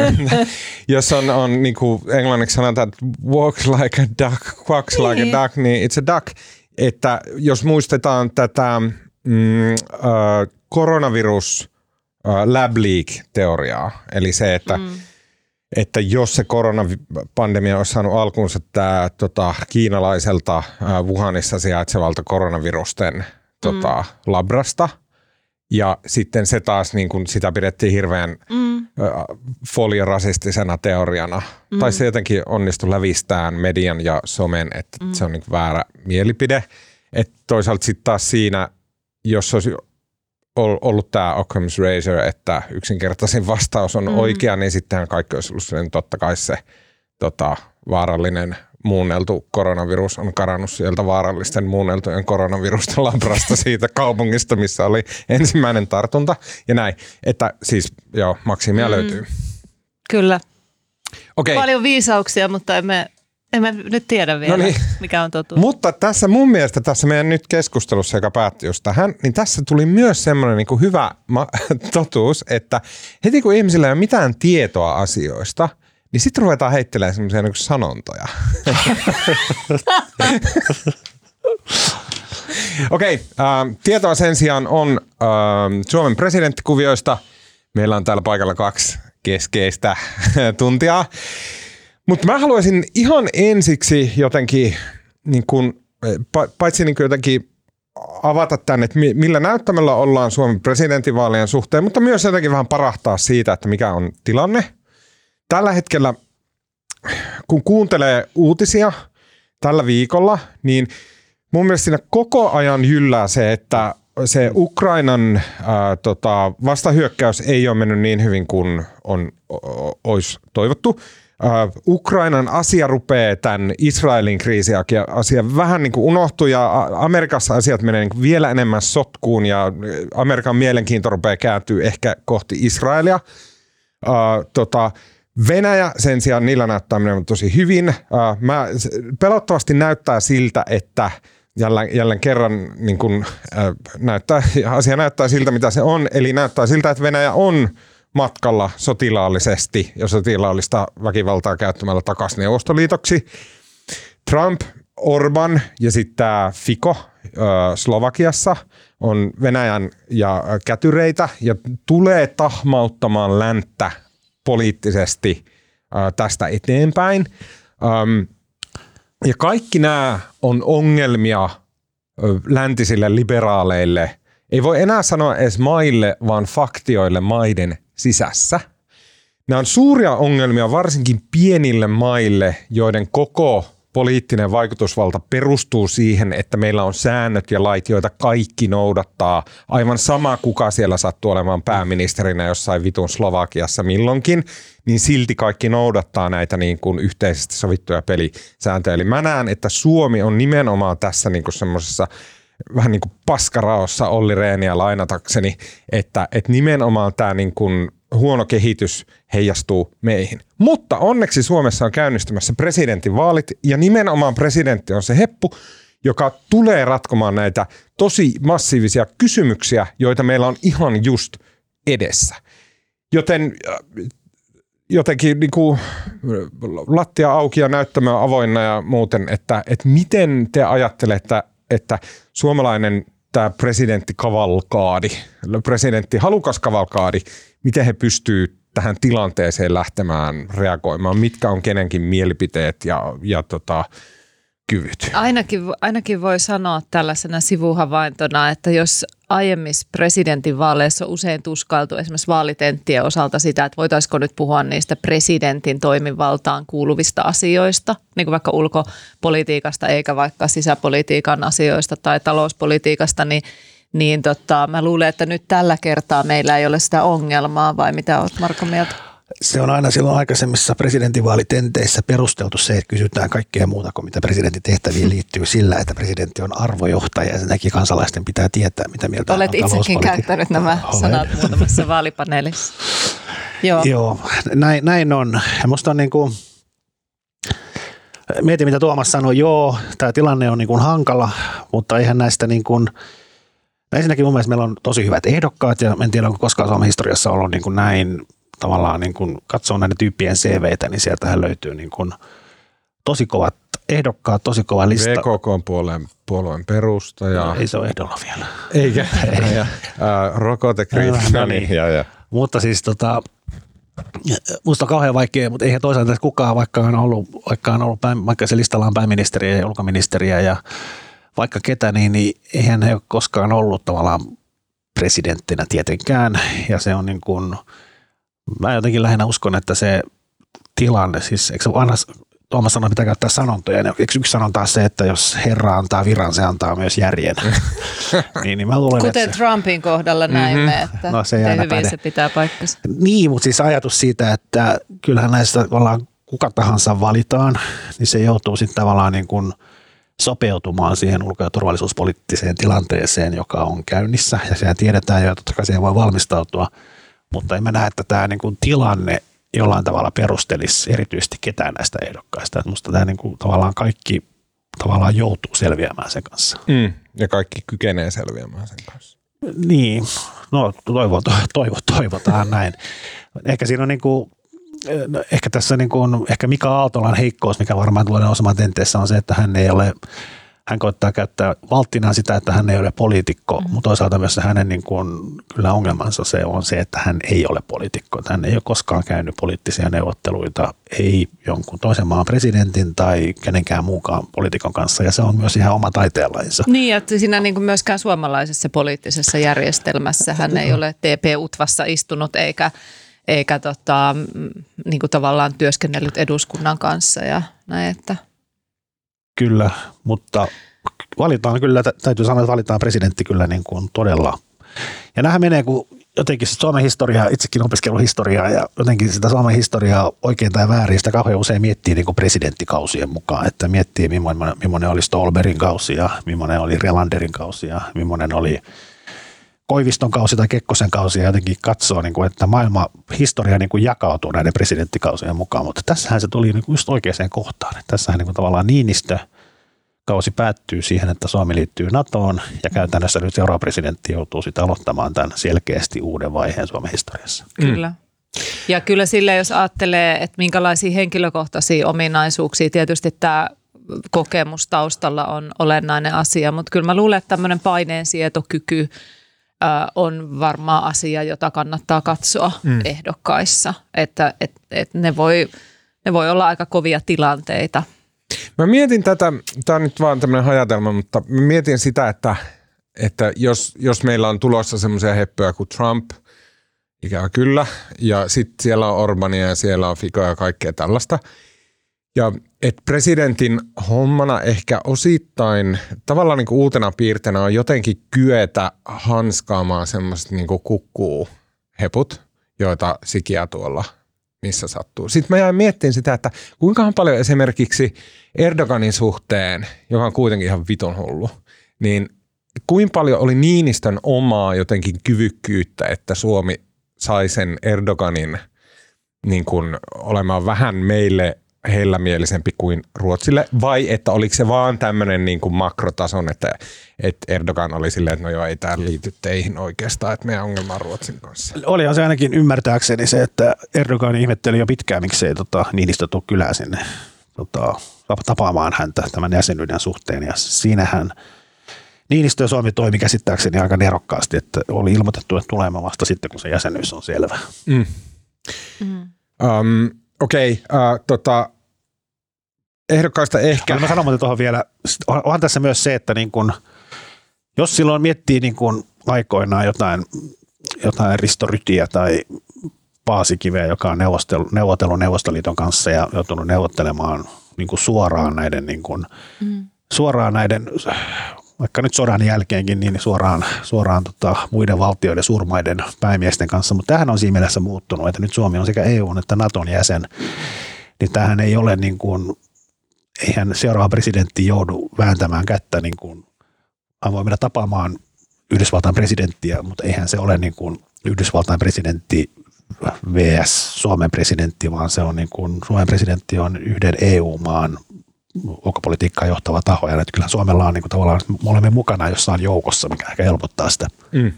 [laughs] jos on, on niin kuin englanniksi sanotaan, että walks like a duck, quacks niin. like a duck, niin it's a duck. Että jos muistetaan tätä mm, äh, koronavirus äh, lab leak-teoriaa, eli se, että mm että jos se koronapandemia olisi saanut alkuunsa tämä tota, kiinalaiselta äh, Wuhanissa sijaitsevalta koronavirusten tota, mm. labrasta, ja sitten se taas, niin kun sitä pidettiin hirveän mm. foliorasistisena teoriana, mm. tai se jotenkin onnistui lävistään median ja somen, että mm. se on niin väärä mielipide. Et toisaalta sitten taas siinä, jos olisi ollut tämä Occam's Razor, että yksinkertaisin vastaus on mm. oikea, niin sittenhän kaikki olisi ollut sellainen, totta kai se tota, vaarallinen muunneltu koronavirus on karannut sieltä vaarallisten muunneltujen koronavirusten labrasta [laughs] siitä kaupungista, missä oli ensimmäinen tartunta ja näin. Että siis joo, maksimia mm. löytyy. Kyllä. Okay. Paljon viisauksia, mutta emme en mä nyt tiedä vielä, no niin. mikä on totuus. Mutta tässä mun mielestä tässä meidän nyt keskustelussa, joka päättyi just tähän, niin tässä tuli myös semmoinen niin kuin hyvä ma- [laughs] totuus, että heti kun ihmisillä ei ole mitään tietoa asioista, niin sitten ruvetaan heittelemään semmoisia niin sanontoja. [laughs] Okei, okay, äh, tietoa sen sijaan on äh, Suomen presidenttikuvioista. Meillä on täällä paikalla kaksi keskeistä [laughs] tuntia. Mutta mä haluaisin ihan ensiksi jotenkin, niin kun, eh, paitsi niin jotenkin avata tänne, että millä näyttämällä ollaan Suomen presidentinvaalien suhteen, mutta myös jotenkin vähän parahtaa siitä, että mikä on tilanne. Tällä hetkellä, kun kuuntelee uutisia tällä viikolla, niin mun mielestä siinä koko ajan jyllää se, että se Ukrainan ää, tota, vastahyökkäys ei ole mennyt niin hyvin kuin on, olisi toivottu. Ukrainan asia rupeaa tämän Israelin kriisiasia vähän niin kuin unohtuu ja Amerikassa asiat menee niin vielä enemmän sotkuun ja Amerikan mielenkiinto rupeaa kääntyä ehkä kohti Israelia. Uh, tota, Venäjä sen sijaan niillä näyttää menevän tosi hyvin. Uh, mä, pelottavasti näyttää siltä, että jälleen, jälleen kerran niin kun, uh, näyttää, asia näyttää siltä, mitä se on. Eli näyttää siltä, että Venäjä on matkalla sotilaallisesti ja sotilaallista väkivaltaa käyttämällä takaisin Neuvostoliitoksi. Trump, Orban ja sitten tämä Fiko Slovakiassa on Venäjän ja kätyreitä ja tulee tahmauttamaan länttä poliittisesti tästä eteenpäin. Ja kaikki nämä on ongelmia läntisille liberaaleille. Ei voi enää sanoa edes maille, vaan faktioille maiden sisässä. Nämä on suuria ongelmia varsinkin pienille maille, joiden koko poliittinen vaikutusvalta perustuu siihen, että meillä on säännöt ja lait, joita kaikki noudattaa. Aivan sama, kuka siellä sattuu olemaan pääministerinä jossain vitun Slovakiassa milloinkin, niin silti kaikki noudattaa näitä niin kuin yhteisesti sovittuja pelisääntöjä. Eli mä näen, että Suomi on nimenomaan tässä niin semmoisessa vähän niin kuin paskaraossa Olli Reeniä lainatakseni, että, että nimenomaan tämä niin kuin huono kehitys heijastuu meihin. Mutta onneksi Suomessa on käynnistymässä presidentinvaalit ja nimenomaan presidentti on se heppu, joka tulee ratkomaan näitä tosi massiivisia kysymyksiä, joita meillä on ihan just edessä. Joten äh, jotenkin niin kuin, lattia auki ja näyttämö avoinna ja muuten, että, että miten te ajattelette, että suomalainen tämä presidentti kavalkaadi, presidentti halukas kavalkaadi, miten he pystyy tähän tilanteeseen lähtemään reagoimaan, mitkä on kenenkin mielipiteet ja, ja tota, kyvyt. Ainakin, ainakin voi sanoa tällaisena sivuhavaintona, että jos aiemmissa presidentinvaaleissa on usein tuskailtu esimerkiksi vaalitenttien osalta sitä, että voitaisiko nyt puhua niistä presidentin toimivaltaan kuuluvista asioista, niin kuin vaikka ulkopolitiikasta eikä vaikka sisäpolitiikan asioista tai talouspolitiikasta, niin niin tota, mä luulen, että nyt tällä kertaa meillä ei ole sitä ongelmaa, vai mitä olet Marko mieltä? Se on aina silloin aikaisemmissa presidentinvaalitenteissä perusteltu se, että kysytään kaikkea muuta kuin mitä presidentin tehtäviin liittyy sillä, että presidentti on arvojohtaja ja sen takia kansalaisten pitää tietää, mitä mieltä Olet on itsekin käyttänyt nämä Olen. sanat muutamassa vaalipaneelissa. Joo. Joo, näin, näin on. Ja musta on niin kuin, mietin mitä Tuomas sanoi, joo, tämä tilanne on niin kuin hankala, mutta eihän näistä niin kuin, no ensinnäkin mun mielestä meillä on tosi hyvät ehdokkaat ja en tiedä onko koskaan Suomen historiassa ollut niin kuin näin tavallaan niin kuin katsoo näiden tyyppien CVtä, niin sieltähän löytyy niin kuin tosi kovat ehdokkaat, tosi kova lista. VKK on puolueen, puolueen perustaja. No, ei se ole ehdolla vielä. Eikä. [laughs] ja, äh, rokotekriitikko. No niin. ja, ja. Mutta siis tota, musta on kauhean vaikea, mutta eihän toisaalta kukaan, vaikka on ollut, vaikka, on ollut vaikka se listalla on pääministeriä ja ulkoministeriä ja vaikka ketä, niin, niin eihän he ole koskaan ollut tavallaan presidenttinä tietenkään. Ja se on niin kuin, mä jotenkin lähinnä uskon, että se tilanne, siis eikö se vanha Tuomas sanoi, että pitää käyttää sanontoja. Niin eikö yksi sanonta se, että jos Herra antaa viran, se antaa myös järjen. [laughs] niin, niin mä luulen, Kuten että se, Trumpin kohdalla näimme, että No, se ei aina hyvin päde. se pitää paikkansa. Niin, mutta siis ajatus siitä, että kyllähän näistä tavallaan kuka tahansa valitaan, niin se joutuu sitten tavallaan niin kuin sopeutumaan siihen ulko- ja turvallisuuspoliittiseen tilanteeseen, joka on käynnissä. Ja sehän tiedetään jo, että totta kai siihen voi valmistautua, mutta en mä näe, että tämä niin kuin tilanne jollain tavalla perustelisi erityisesti ketään näistä ehdokkaista. Että musta tämä niin kuin tavallaan kaikki tavallaan joutuu selviämään sen kanssa. Mm, ja kaikki kykenee selviämään sen kanssa. Niin, no toivo, toivo, toivotaan [laughs] näin. Ehkä siinä on niin kuin, no, ehkä tässä niin kuin, ehkä Mika Aaltolan heikkous, mikä varmaan tulee nousemaan tenteessä on se, että hän ei ole, hän koittaa käyttää valttina sitä, että hän ei ole poliitikko, mm. mutta toisaalta myös hänen niin kuin, kyllä ongelmansa se on se, että hän ei ole poliitikko. Hän ei ole koskaan käynyt poliittisia neuvotteluita, ei jonkun toisen maan presidentin tai kenenkään muukaan poliitikon kanssa, ja se on myös ihan oma taiteenlajinsa. Niin, että siinä niin kuin myöskään suomalaisessa poliittisessa järjestelmässä hän ei ole TP-UTVassa istunut eikä, eikä tota, mm, niin kuin tavallaan työskennellyt eduskunnan kanssa ja näin, että Kyllä, mutta valitaan kyllä, tä- täytyy sanoa, että valitaan presidentti kyllä niin kuin todella. Ja nämähän menee, kun jotenkin Suomen historiaa, itsekin opiskellut historiaa ja jotenkin sitä Suomen historiaa oikein tai väärin, sitä kauhean usein miettii niin kuin presidenttikausien mukaan, että miettii millainen, millainen oli Stolberin kausi ja millainen oli Relanderin kausi ja millainen oli Koiviston kausi tai Kekkosen kausi ja jotenkin katsoo, niin kuin, että maailma historia niin kuin jakautuu näiden presidenttikausien mukaan, mutta tässähän se tuli niin kuin just oikeaan kohtaan. Että Tässähän niin kuin tavallaan Niinistö kausi päättyy siihen, että Suomi liittyy NATOon ja käytännössä nyt seuraava presidentti joutuu sitä aloittamaan tämän selkeästi uuden vaiheen Suomen historiassa. Kyllä. Ja kyllä sille, jos ajattelee, että minkälaisia henkilökohtaisia ominaisuuksia, tietysti tämä kokemus taustalla on olennainen asia, mutta kyllä mä luulen, että tämmöinen paineensietokyky on varmaan asia, jota kannattaa katsoa mm. ehdokkaissa, että et, et ne, voi, ne voi olla aika kovia tilanteita. Mä mietin tätä, tämä on nyt vaan tämmöinen hajatelma, mutta mä mietin sitä, että, että jos, jos meillä on tulossa semmoisia heppöjä kuin Trump, ikävä kyllä, ja sitten siellä on Orbania ja siellä on Fico ja kaikkea tällaista, ja että presidentin hommana ehkä osittain, tavallaan niin kuin uutena piirteenä on jotenkin kyetä hanskaamaan semmoiset niin kuin kukkuu heput, joita sikiä tuolla missä sattuu. Sitten mä jäin miettimään sitä, että kuinka paljon esimerkiksi Erdoganin suhteen, joka on kuitenkin ihan vitun hullu, niin kuinka paljon oli Niinistön omaa jotenkin kyvykkyyttä, että Suomi sai sen Erdoganin niin kuin olemaan vähän meille hellämielisempi kuin Ruotsille, vai että oliko se vaan tämmöinen niin kuin makrotason, että, että Erdogan oli silleen, että no joo, ei tämä liity teihin oikeastaan, että meidän ongelma on Ruotsin kanssa. Olihan se ainakin ymmärtääkseni se, että Erdogan ihmetteli jo pitkään, miksei tota, Niinistö tule kylään sinne tota, tapaamaan häntä tämän jäsenyyden suhteen. Ja siinähän Niinistö ja Suomi toimi käsittääkseni aika nerokkaasti, että oli ilmoitettu, että tulemme vasta sitten, kun se jäsenyys on selvä. Mm. Mm. Um, Okei, okay, uh, tota, ehdokkaista ehkä. Mä sanon muuten tuohon vielä, onhan tässä myös se, että niin kun, jos silloin miettii niin kun aikoinaan jotain, jotain Risto Rytiä tai Paasikiveä, joka on neuvotellut, neuvotellut Neuvostoliiton kanssa ja joutunut neuvottelemaan niin kuin suoraan näiden, niin kuin, mm. suoraan näiden, vaikka nyt sodan jälkeenkin, niin suoraan, suoraan tota, muiden valtioiden suurmaiden päämiesten kanssa. Mutta tähän on siinä mielessä muuttunut, että nyt Suomi on sekä EU että Naton jäsen, niin tähän ei ole niin kuin, eihän seuraava presidentti joudu vääntämään kättä niin kuin, voi mennä tapaamaan Yhdysvaltain presidenttiä, mutta eihän se ole niin kuin Yhdysvaltain presidentti vs. Suomen presidentti, vaan se on niin kuin, Suomen presidentti on yhden EU-maan ulkopolitiikkaa johtava taho, ja että kyllä Suomella on niin kuin, tavallaan, me olemme mukana jossain joukossa, mikä ehkä helpottaa sitä. Mm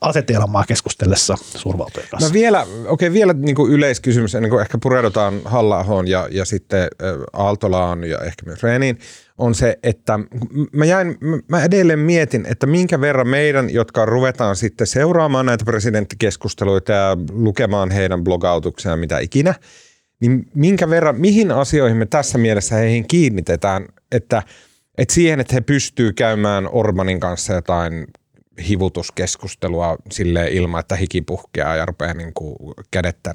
asetelmaa keskustellessa suurvaltojen kanssa. No vielä, okei, okay, vielä niin kuin yleiskysymys ennen kuin ehkä pureudutaan halla ja, ja sitten Aaltolaan ja ehkä myös Reeniin, on se, että mä, jäin, mä edelleen mietin, että minkä verran meidän, jotka ruvetaan sitten seuraamaan näitä presidenttikeskusteluita ja lukemaan heidän blogautuksia ja mitä ikinä, niin minkä verran, mihin asioihin me tässä mielessä heihin kiinnitetään, että, että siihen, että he pystyy käymään Orbanin kanssa jotain hivutuskeskustelua sille ilman, että hiki puhkeaa ja rupeaa niin kuin kädet tai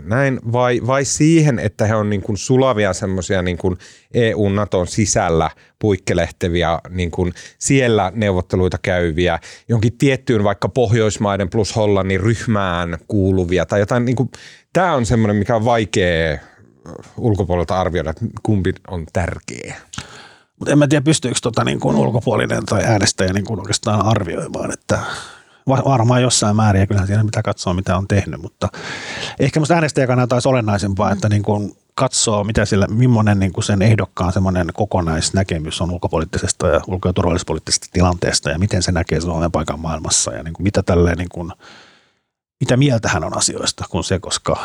näin, vai, vai siihen, että he on niin kuin sulavia semmoisia niin kuin EU-Naton sisällä puikkelehtevia niin kuin siellä neuvotteluita käyviä, jonkin tiettyyn vaikka Pohjoismaiden plus Hollannin ryhmään kuuluvia tai jotain, niin kuin, tämä on semmoinen, mikä on vaikea ulkopuolelta arvioida, että kumpi on tärkeä. Mutta en mä tiedä, pystyykö tota niin kuin mm. ulkopuolinen tai äänestäjä niin kuin oikeastaan arvioimaan, että varmaan jossain määrin, ja kyllähän siinä pitää katsoa, mitä on tehnyt, mutta ehkä musta äänestäjä kannalta olisi olennaisempaa, että niin kuin katsoo, mitä sillä, millainen niin kuin sen ehdokkaan semmoinen kokonaisnäkemys on ulkopoliittisesta ja ulko- ja turvallisuuspoliittisesta tilanteesta, ja miten se näkee Suomen paikan maailmassa, ja niin kuin mitä tälleen, niin kuin, mitä mieltä hän on asioista, kun se, koska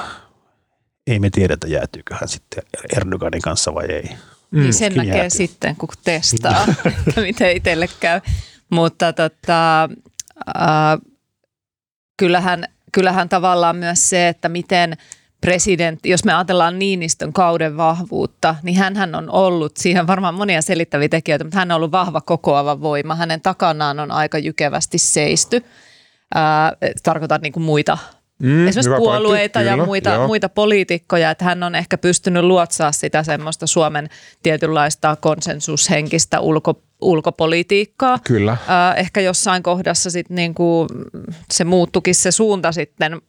ei me tiedetä, jäätyykö hän sitten Erdoganin kanssa vai ei. Mm, niin sen näkee jäätyy. sitten, kun testaa, [laughs] että miten itselle käy. Mutta tota, äh, kyllähän, kyllähän tavallaan myös se, että miten presidentti, jos me ajatellaan Niinistön kauden vahvuutta, niin hän on ollut, siihen varmaan monia selittäviä tekijöitä, mutta hän on ollut vahva kokoava voima. Hänen takanaan on aika jykevästi seisty. Ää, tarkoitan niin kuin muita Mm, esimerkiksi puolueita pointti, ja muita, muita poliitikkoja, että hän on ehkä pystynyt luotsaa sitä semmoista Suomen tietynlaista konsensushenkistä ulko, ulkopolitiikkaa. Kyllä. Äh, ehkä jossain kohdassa sit niinku se muuttukin se suunta sitten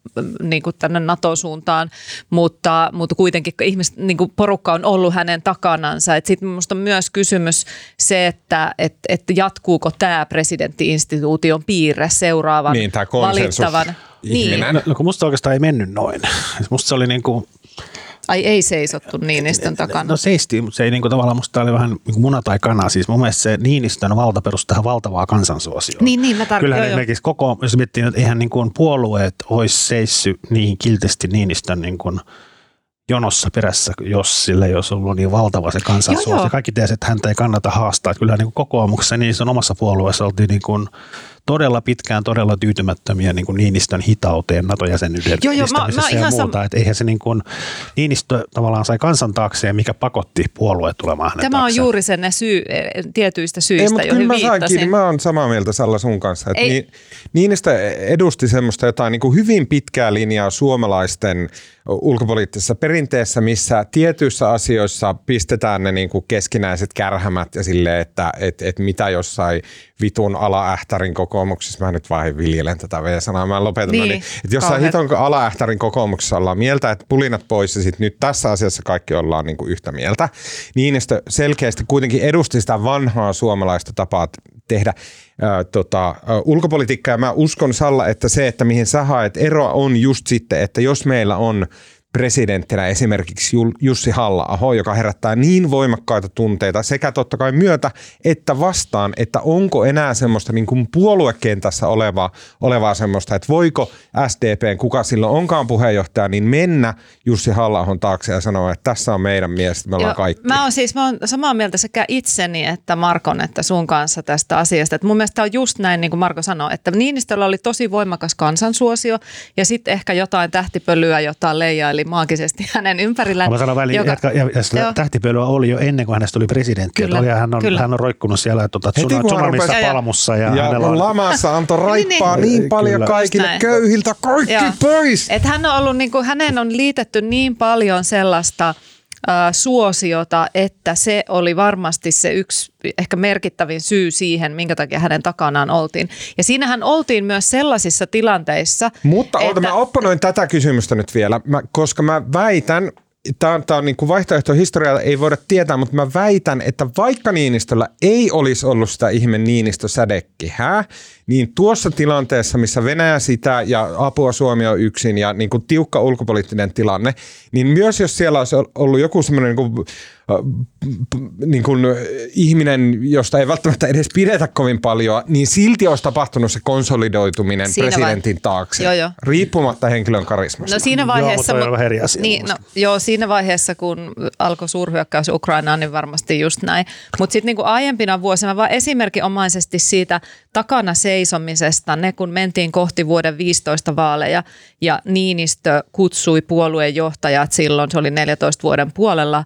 niinku tänne NATO-suuntaan, mutta, mutta kuitenkin ihmiset, niinku porukka on ollut hänen takanansa. Sitten minusta on myös kysymys se, että et, et jatkuuko tämä presidenttiinstituution piirre seuraavan niin, valittavan – niin. No, no kun musta oikeastaan ei mennyt noin. Musta se oli niin kuin, Ai ei seisottu Niinistön takana? No seisti, mutta se ei niin kuin, tavallaan musta oli vähän niin kuin muna tai kana. Siis mun mielestä se Niinistön valta perustui tähän valtavaa kansansuosioon. Niin, niin mä tarkoitan. Kyllähän esimerkiksi koko, jos miettii, että eihän niin kuin puolueet olisi seissy niin kiltisti Niinistön niin kuin jonossa perässä, jos sille ei olisi ollut niin valtava se kansansuosio. Kaikki tiesi, että häntä ei kannata haastaa. Kyllä niin kuin kokoomuksessa niin on omassa puolueessa oltiin niin kuin todella pitkään todella tyytymättömiä niin kuin Niinistön hitauteen NATO-jäsenyyden joo, joo, mä, mä ja muuta. Sam... Että eihän se niin kuin, Niinistö tavallaan sai kansan taakseen, mikä pakotti puolueet tulemaan hänen Tämä taakseen. on juuri sen ne syy, tietyistä syistä, Ei, joihin mä viittasin. mä oon samaa mieltä Salla sun kanssa. Että Ei. Niinistö edusti semmoista jotain niin kuin hyvin pitkää linjaa suomalaisten ulkopoliittisessa perinteessä, missä tietyissä asioissa pistetään ne niin kuin keskinäiset kärhämät ja silleen, että et, et mitä jossain vitun alaähtärin kokoomuksessa, mä nyt vaan viljelen tätä V-sanaa, mä lopetan, niin, niin että jossain hiton alaähtärin kokoomuksessa ollaan mieltä, että pulinat pois ja sitten nyt tässä asiassa kaikki ollaan niin kuin yhtä mieltä. Niinistö selkeästi kuitenkin edusti sitä vanhaa suomalaista tapaa tehdä ää, tota, ulkopolitiikkaa. Ja mä uskon Salla, että se, että mihin sä haet eroa on just sitten, että jos meillä on presidenttinä esimerkiksi Jussi halla joka herättää niin voimakkaita tunteita sekä totta kai myötä että vastaan, että onko enää semmoista niin kuin puoluekentässä olevaa, olevaa semmoista, että voiko SDP, kuka silloin onkaan puheenjohtaja, niin mennä Jussi halla taakse ja sanoa, että tässä on meidän mies, me ollaan Joo, kaikki. Mä oon siis mä oon samaa mieltä sekä itseni että Markon että sun kanssa tästä asiasta. Et mun mielestä on just näin, niin kuin Marko sanoi, että Niinistöllä oli tosi voimakas kansansuosio ja sitten ehkä jotain tähtipölyä, jota leijaili kierteli maagisesti [laughs] hänen ympärillään. Mä sanon väliin, joka, jatka, ja, ja sitä tähtipölyä oli jo ennen kuin hänestä tuli presidentti. Kyllä, oli, hän, on, kyllä. hän on roikkunut siellä tuota, tsunamissa palmussa. Ja, ja, ja lamassa antoi raippaa niin, niin, niin paljon kyllä. kaikille köyhiltä, kaikki Joo. pois. Et hän on ollut, niin kuin, hänen on liitetty niin paljon sellaista – suosiota, että se oli varmasti se yksi ehkä merkittävin syy siihen, minkä takia hänen takanaan oltiin. Ja siinähän oltiin myös sellaisissa tilanteissa. Mutta että... mä opponoin tätä kysymystä nyt vielä, mä, koska mä väitän, tämä on, tämä on niin kuin vaihtoehto historiaa, ei voida tietää, mutta mä väitän, että vaikka Niinistöllä ei olisi ollut sitä ihme Niinistö-sädekkihää, niin tuossa tilanteessa, missä Venäjä sitä ja apua Suomi on yksin ja niin kuin tiukka ulkopoliittinen tilanne, niin myös jos siellä olisi ollut joku semmoinen niin niin kuin ihminen, josta ei välttämättä edes pidetä kovin paljon, niin silti olisi tapahtunut se konsolidoituminen siinä presidentin vai... taakse, joo, joo. riippumatta henkilön karismasta. No siinä vaiheessa, joo, mutta eri asia niin, no, joo, siinä vaiheessa, kun alkoi suurhyökkäys Ukrainaan, niin varmasti just näin. Mutta sitten niin aiempina vuosina, vaan esimerkinomaisesti siitä takana seisomisesta, ne kun mentiin kohti vuoden 15 vaaleja ja Niinistö kutsui puolueen johtajat silloin, se oli 14 vuoden puolella,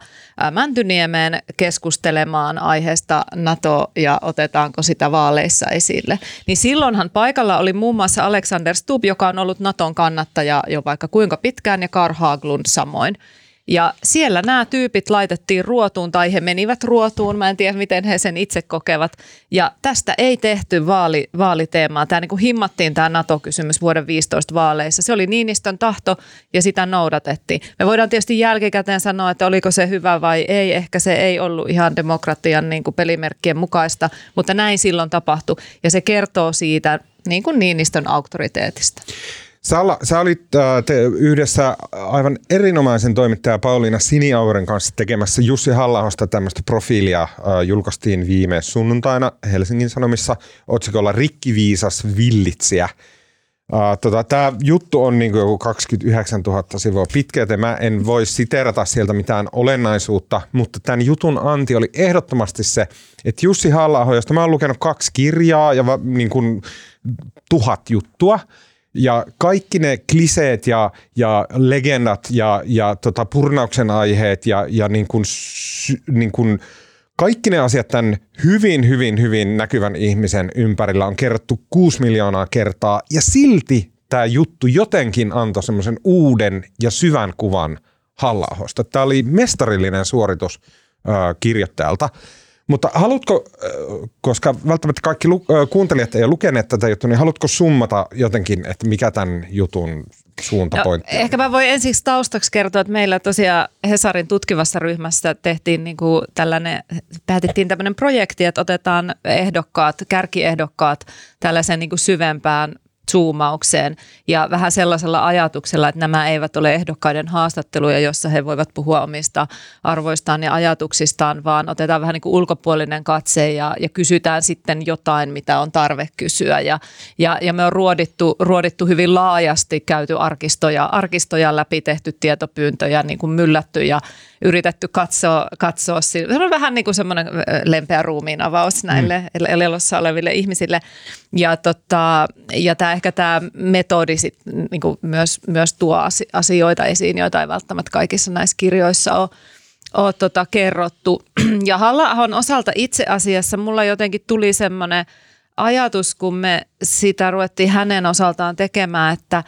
Mäntyniemeen keskustelemaan aiheesta NATO ja otetaanko sitä vaaleissa esille. Niin silloinhan paikalla oli muun muassa Alexander Stubb, joka on ollut Naton kannattaja jo vaikka kuinka pitkään ja Karl Haglund samoin. Ja siellä nämä tyypit laitettiin ruotuun tai he menivät ruotuun, mä en tiedä miten he sen itse kokevat. Ja tästä ei tehty vaali, vaaliteemaa. Tämä niin kuin himmattiin tämä NATO-kysymys vuoden 15 vaaleissa. Se oli Niinistön tahto ja sitä noudatettiin. Me voidaan tietysti jälkikäteen sanoa, että oliko se hyvä vai ei. Ehkä se ei ollut ihan demokratian niin kuin pelimerkkien mukaista, mutta näin silloin tapahtui. Ja se kertoo siitä niin kuin Niinistön auktoriteetista. Sä, sä olit äh, te, yhdessä aivan erinomaisen toimittaja Pauliina Siniauren kanssa tekemässä Jussi Hallahosta tämmöistä profiilia. Äh, julkaistiin viime sunnuntaina Helsingin Sanomissa otsikolla Rikkiviisas villitsiä. Uh, tota, Tämä juttu on niin joku 29 000 sivua pitkä, joten mä en voi siterata sieltä mitään olennaisuutta, mutta tämän jutun anti oli ehdottomasti se, että Jussi halla josta mä oon lukenut kaksi kirjaa ja va, niin kuin, tuhat juttua, ja kaikki ne kliseet ja, ja legendat ja, ja tota purnauksen aiheet ja, ja niin kuin, niin kuin kaikki ne asiat tämän hyvin, hyvin, hyvin näkyvän ihmisen ympärillä on kerrottu kuusi miljoonaa kertaa ja silti tämä juttu jotenkin antoi semmoisen uuden ja syvän kuvan halla Tämä oli mestarillinen suoritus äh, kirjoittajalta. Mutta haluatko, koska välttämättä kaikki lu- kuuntelijat ei ole lukeneet tätä juttua, niin haluatko summata jotenkin, että mikä tämän jutun suuntapointti no, Ehkä mä voin ensiksi taustaksi kertoa, että meillä tosiaan Hesarin tutkivassa ryhmässä tehtiin niin kuin tällainen, päätettiin tämmöinen projekti, että otetaan ehdokkaat, kärkiehdokkaat tällaisen niin kuin syvempään zoomaukseen ja vähän sellaisella ajatuksella, että nämä eivät ole ehdokkaiden haastatteluja, jossa he voivat puhua omista arvoistaan ja ajatuksistaan, vaan otetaan vähän niin kuin ulkopuolinen katse ja, ja kysytään sitten jotain, mitä on tarve kysyä. Ja, ja, ja me on ruodittu, ruodittu hyvin laajasti, käyty arkistoja, arkistoja läpi, tehty tietopyyntöjä, niin kuin myllätty ja yritetty katsoa, katsoa se on vähän niin kuin semmoinen lempeä ruumiin avaus näille mm. elossa oleville ihmisille. Ja, tota, ja tämä ehkä tämä metodi sit, niin kuin myös, myös tuo asioita esiin, joita ei välttämättä kaikissa näissä kirjoissa ole, ole tota, kerrottu. [clears throat] Ja halla osalta itse asiassa mulla jotenkin tuli semmoinen ajatus, kun me sitä ruvettiin hänen osaltaan tekemään, että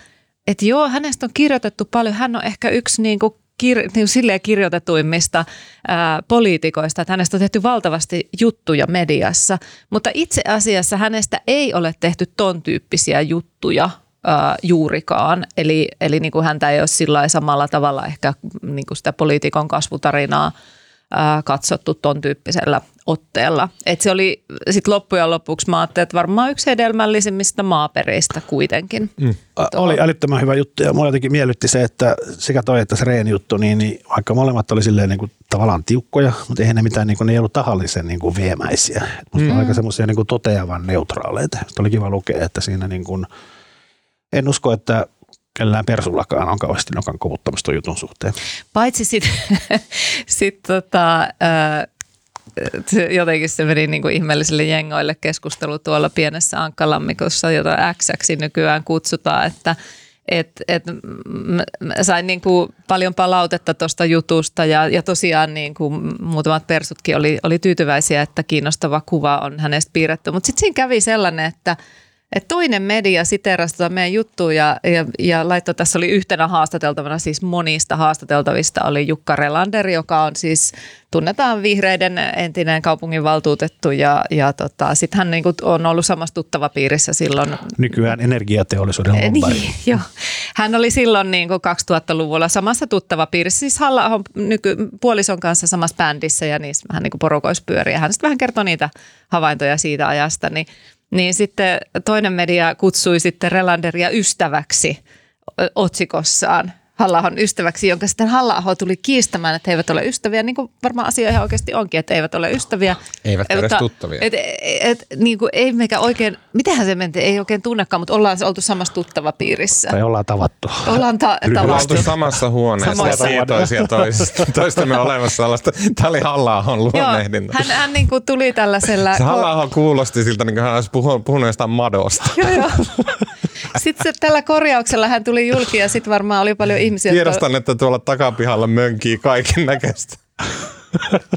että joo, hänestä on kirjoitettu paljon. Hän on ehkä yksi niin kuin kir- niin silleen kirjoitetuimmista ää, poliitikoista, että hänestä on tehty valtavasti juttuja mediassa, mutta itse asiassa hänestä ei ole tehty ton tyyppisiä juttuja ää, juurikaan. Eli, eli niin kuin häntä ei ole sillä samalla tavalla ehkä niin kuin sitä poliitikon kasvutarinaa katsottu ton tyyppisellä otteella. Et se oli sitten loppujen lopuksi, mä ajattelin, että varmaan yksi hedelmällisimmistä maapereistä kuitenkin. Mm. Oli älyttömän hyvä juttu ja mua jotenkin miellytti se, että sekä toi että se Reen juttu, niin, niin vaikka molemmat oli silleen niin kuin, tavallaan tiukkoja, mutta eihän ne mitään, niin kuin, ne ei ollut tahallisen niin kuin viemäisiä. Mutta mm. aika semmoisia niin kuin toteavan neutraaleita. Sitten oli kiva lukea, että siinä niin kuin, en usko, että kellään persullakaan on kauheasti nokan kovuttamista jutun suhteen. Paitsi sitten [laughs] sit, tota, jotenkin se meni niin kuin ihmeellisille jengoille keskustelu tuolla pienessä ankkalammikossa, jota X nykyään kutsutaan, että et, et, sain niin kuin paljon palautetta tuosta jutusta ja, ja tosiaan niin kuin muutamat persutkin oli, oli tyytyväisiä, että kiinnostava kuva on hänestä piirretty. Mutta sitten siinä kävi sellainen, että – et toinen media siterasi tota meidän juttuja ja, ja, ja laittoi, tässä oli yhtenä haastateltavana, siis monista haastateltavista oli Jukka Relander, joka on siis, tunnetaan vihreiden entinen kaupunginvaltuutettu ja, ja tota, sitten hän niinku on ollut samassa tuttava piirissä silloin. Nykyään energiateollisuuden lobbari. Niin, [laughs] joo. Hän oli silloin niinku 2000-luvulla samassa tuttava piirissä, siis halla nyky, puolison kanssa samassa bändissä ja niissä vähän niin kuin porukoissa pyörii. Hän sitten vähän kertoi niitä havaintoja siitä ajasta, niin niin sitten toinen media kutsui sitten Relanderia ystäväksi otsikossaan halla ystäväksi, jonka sitten halla tuli kiistämään, että he eivät ole ystäviä, niin kuin varmaan asia ihan oikeasti onkin, että eivät ole ystäviä. Eivät edes tuttavia. Et, et, et, niin kuin ei meikä oikein, mitähän se menti, ei oikein tunnekaan, mutta ollaan oltu samassa tuttava piirissä. Tai ollaan tavattu. Ollaan ta- tavattu. oltu samassa huoneessa samassa tietoisia toisista, [laughs] toistemme olemassa sellaista. Tämä oli halla luonnehdinta. hän, hän niin kuin tuli tällaisella... Se halla kuulosti siltä, niin kuin hän olisi puhunut jostain madosta. joo, joo. [laughs] Sitten se, tällä korjauksella hän tuli julki ja sitten varmaan oli paljon ihmisiä. Tiedostan, jotka... että tuolla takapihalla mönkii kaiken näköistä.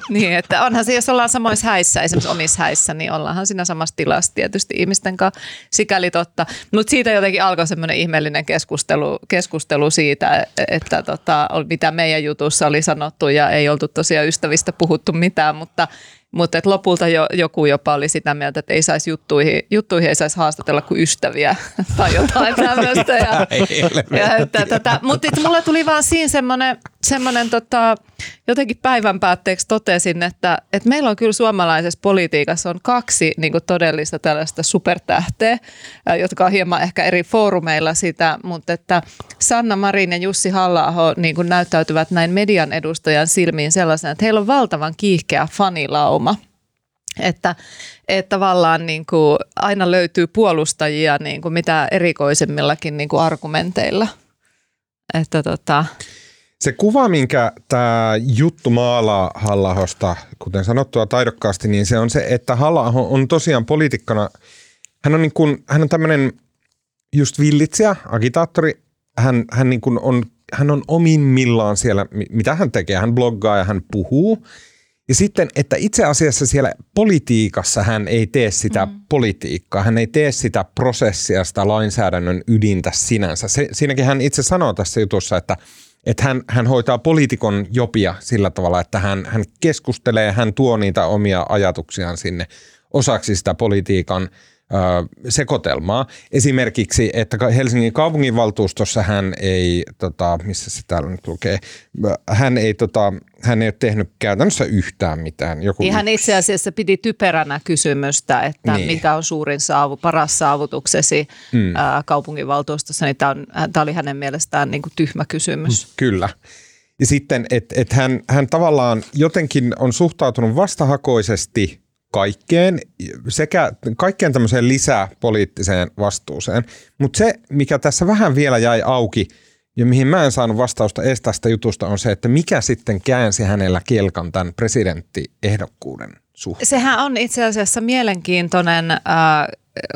niin, että onhan se, jos ollaan samoissa häissä, esimerkiksi omissa häissä, niin ollaanhan siinä samassa tilassa tietysti ihmisten kanssa sikäli totta. Mutta siitä jotenkin alkoi semmoinen ihmeellinen keskustelu, keskustelu siitä, että tota, mitä meidän jutussa oli sanottu ja ei oltu tosiaan ystävistä puhuttu mitään, mutta mutta et lopulta jo, joku jopa oli sitä mieltä, että ei saisi juttuihin, juttuihin ei saisi haastatella kuin ystäviä [laughs] tai jotain tämmöistä. Ja, [laughs] ja että, tota, mutta mulle tuli vaan siinä semmoinen, semmoinen tota, jotenkin päivän päätteeksi totesin, että, että meillä on kyllä suomalaisessa politiikassa on kaksi niin todellista tällaista supertähteä, jotka on hieman ehkä eri foorumeilla sitä, mutta että Sanna Marin ja Jussi halla niin näyttäytyvät näin median edustajan silmiin sellaisena, että heillä on valtavan kiihkeä fanilauma että, että tavallaan niin kuin aina löytyy puolustajia niin kuin mitä erikoisemmillakin niin kuin argumenteilla. Että tota, se kuva, minkä tämä juttu maalaa Hallahosta, kuten sanottua taidokkaasti, niin se on se, että halla on tosiaan poliitikkona, hän on, niin kuin, hän on tämmöinen just villitsijä, agitaattori, hän, hän, niin kuin on, hän on omimmillaan siellä, mitä hän tekee, hän bloggaa ja hän puhuu. Ja sitten, että itse asiassa siellä politiikassa hän ei tee sitä mm. politiikkaa, hän ei tee sitä prosessia, sitä lainsäädännön ydintä sinänsä. Se, siinäkin hän itse sanoo tässä jutussa, että – että hän, hän hoitaa poliitikon jopia sillä tavalla, että hän, hän keskustelee, hän tuo niitä omia ajatuksiaan sinne osaksi sitä politiikan sekoitelmaa. Esimerkiksi, että Helsingin kaupunginvaltuustossa hän ei, tota, missä se täällä nyt lukee, hän ei, tota, hän ei ole tehnyt käytännössä yhtään mitään. Joku niin hän itse asiassa pidi typeränä kysymystä, että niin. mikä on suurin saavu, paras saavutuksesi mm. ää, kaupunginvaltuustossa, niin tämä, on, tämä oli hänen mielestään niin kuin tyhmä kysymys. Mm, kyllä. Ja sitten, että et hän, hän tavallaan jotenkin on suhtautunut vastahakoisesti kaikkeen, sekä kaikkeen tämmöiseen lisäpoliittiseen vastuuseen. Mutta se, mikä tässä vähän vielä jäi auki ja mihin mä en saanut vastausta edes tästä jutusta, on se, että mikä sitten käänsi hänellä kielkan tämän presidenttiehdokkuuden suhteen. Sehän on itse asiassa mielenkiintoinen äh,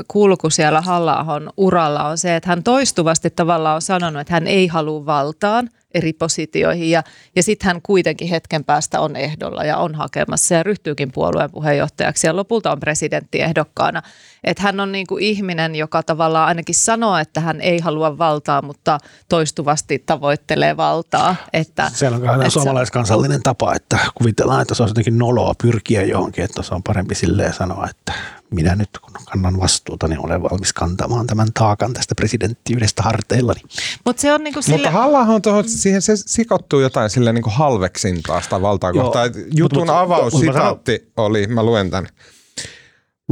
kulku siellä halla uralla on se, että hän toistuvasti tavallaan on sanonut, että hän ei halua valtaan – eri positioihin ja, ja sitten hän kuitenkin hetken päästä on ehdolla ja on hakemassa ja ryhtyykin puolueen puheenjohtajaksi ja lopulta on presidenttiehdokkaana. Että hän on niin kuin ihminen, joka tavallaan ainakin sanoo, että hän ei halua valtaa, mutta toistuvasti tavoittelee valtaa. Että, se on että suomalaiskansallinen tapa, että kuvitellaan, että se on jotenkin noloa pyrkiä johonkin, että se on parempi silleen sanoa, että minä nyt kun kannan vastuuta, niin olen valmis kantamaan tämän taakan tästä presidenttiydestä harteillani. Mut se on niinku sille... Mutta halla on tuohon, siihen se sikottuu jotain silleen niin halveksintaa sitä valtaa kohtaan. Jutun avaus, sitaatti oli, mä luen tämän.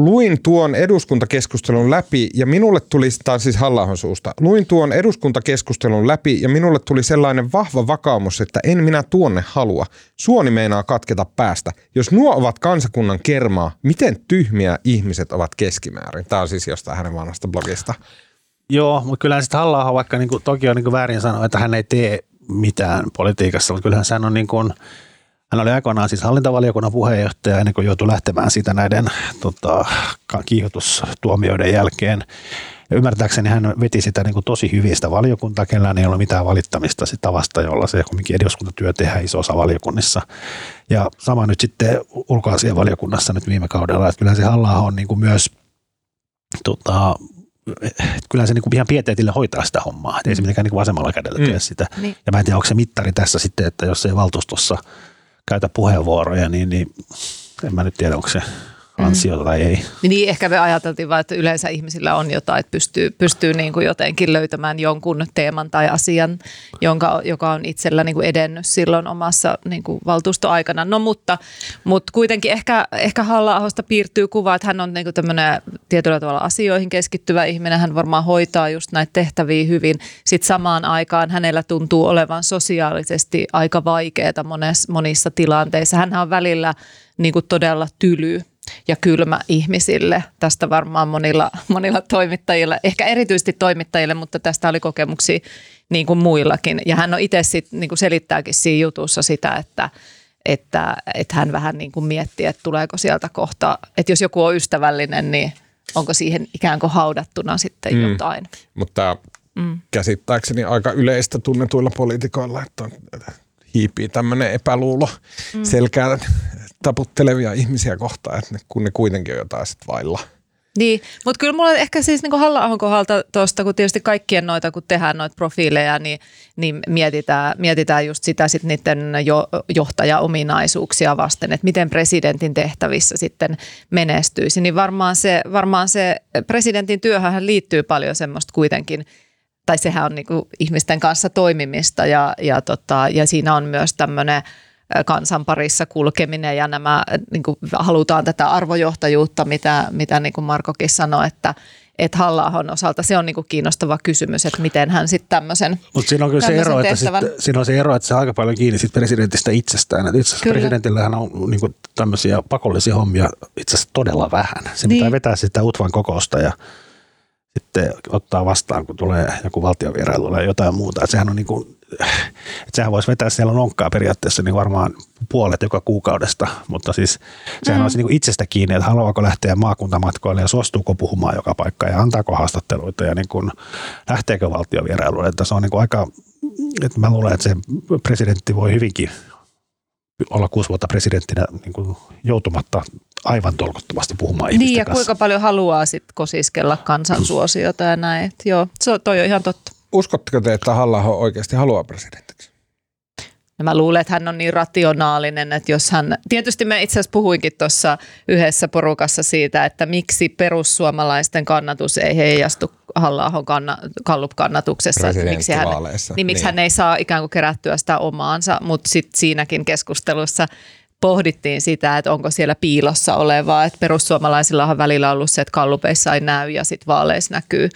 Luin tuon eduskuntakeskustelun läpi ja minulle tuli, tämä siis halla suusta, luin tuon eduskuntakeskustelun läpi ja minulle tuli sellainen vahva vakaumus, että en minä tuonne halua. Suoni meinaa katketa päästä. Jos nuo ovat kansakunnan kermaa, miten tyhmiä ihmiset ovat keskimäärin? Tämä on siis jostain hänen vanhasta blogista. Joo, mutta kyllähän sitten halla vaikka niin kuin, toki on niin kuin väärin sanoa, että hän ei tee mitään politiikassa, mutta kyllähän sehän on niin kuin, hän oli aikoinaan siis hallintavaliokunnan puheenjohtaja ennen kuin joutui lähtemään siitä näiden tota, kiihotustuomioiden jälkeen. Ja ymmärtääkseni hän veti sitä niin kuin tosi hyvin sitä valiokuntaa, kellään ei ole mitään valittamista sitä tavasta, jolla se kumminkin eduskuntatyö tehdään isossa valiokunnissa. Ja sama nyt sitten ulkoasian nyt viime kaudella, että kyllä se halla on niin kuin myös tota, kyllä se niin kuin ihan pieteetille hoitaa sitä hommaa. Et ei se mitenkään niin kuin vasemmalla kädellä mm. tee sitä. Niin. Ja mä en tiedä, onko se mittari tässä sitten, että jos ei valtuustossa käytä puheenvuoroja, niin, niin en mä nyt tiedä, onko se ansiota tai ei. Niin ehkä me ajateltiin vaan, että yleensä ihmisillä on jotain, että pystyy, pystyy niin kuin jotenkin löytämään jonkun teeman tai asian, jonka, joka on itsellä niin kuin edennyt silloin omassa niin kuin valtuustoaikana. No mutta, mutta kuitenkin ehkä, ehkä Halla-ahosta piirtyy kuva, että hän on niin kuin tämmöinen tietyllä tavalla asioihin keskittyvä ihminen. Hän varmaan hoitaa just näitä tehtäviä hyvin. Sitten samaan aikaan hänellä tuntuu olevan sosiaalisesti aika vaikeaa monessa, monissa tilanteissa. Hän on välillä niin kuin todella tyly ja kylmä ihmisille. Tästä varmaan monilla, monilla toimittajilla, ehkä erityisesti toimittajille, mutta tästä oli kokemuksia niin kuin muillakin. Ja hän on itse sit, niin kuin selittääkin siinä jutussa sitä, että, että, että hän vähän niin kuin miettii, että tuleeko sieltä kohta, että jos joku on ystävällinen, niin onko siihen ikään kuin haudattuna sitten mm. jotain. Mutta mm. käsittääkseni aika yleistä tunnetuilla poliitikoilla, että hiipii tämmöinen epäluulo mm. selkää taputtelevia ihmisiä kohtaan, että ne, kun ne kuitenkin on jotain sitten vailla. Niin, mutta kyllä mulla ehkä siis niin halla kohdalta tuosta, kun tietysti kaikkien noita, kun tehdään noita profiileja, niin, niin mietitään, mietitään just sitä sit niiden jo, johtajaominaisuuksia vasten, että miten presidentin tehtävissä sitten menestyisi. Niin varmaan se, varmaan se presidentin työhön liittyy paljon semmoista kuitenkin, tai sehän on niin ihmisten kanssa toimimista ja, ja, tota, ja siinä on myös tämmöinen – kansan parissa kulkeminen ja nämä, niin kuin halutaan tätä arvojohtajuutta, mitä, mitä niin kuin Markokin sanoi, että, että halla osalta se on niin kuin kiinnostava kysymys, että miten hän sitten tämmöisen Mutta siinä on kyllä se ero, että sit, siinä on se ero, että se on aika paljon kiinni sit presidentistä itsestään. Että itse asiassa presidentillähän on niin kuin tämmöisiä pakollisia hommia itse asiassa todella vähän. Se niin. pitää vetää sitä UTVAn kokousta ja sitten ottaa vastaan, kun tulee joku valtiovierailu tai jotain muuta. Että sehän on niin kuin että sehän voisi vetää siellä nonkkaa periaatteessa niin varmaan puolet joka kuukaudesta, mutta siis sehän mm. olisi niin kuin itsestä kiinni, että haluaako lähteä maakuntamatkoille ja suostuuko puhumaan joka paikka ja antaako haastatteluita ja niin kuin, lähteekö valtiovierailulle. Että se on niin kuin aika, että mä luulen, että se presidentti voi hyvinkin olla kuusi vuotta presidenttinä niin kuin joutumatta aivan tolkottomasti puhumaan Niin ja kanssa. kuinka paljon haluaa sitten kosiskella kansansuosiota ja näin. Joo, se, toi on ihan totta. Uskotteko te, että halla oikeasti haluaa presidentiksi? No mä luulen, että hän on niin rationaalinen, että jos hän, tietysti me itse asiassa puhuinkin tuossa yhdessä porukassa siitä, että miksi perussuomalaisten kannatus ei heijastu halla kanna, kannatuksessa että miksi, hän, niin miksi niin. hän ei saa ikään kuin kerättyä sitä omaansa, mutta sitten siinäkin keskustelussa pohdittiin sitä, että onko siellä piilossa olevaa, että perussuomalaisilla on välillä ollut se, että kallupeissa ei näy ja sitten vaaleissa näkyy,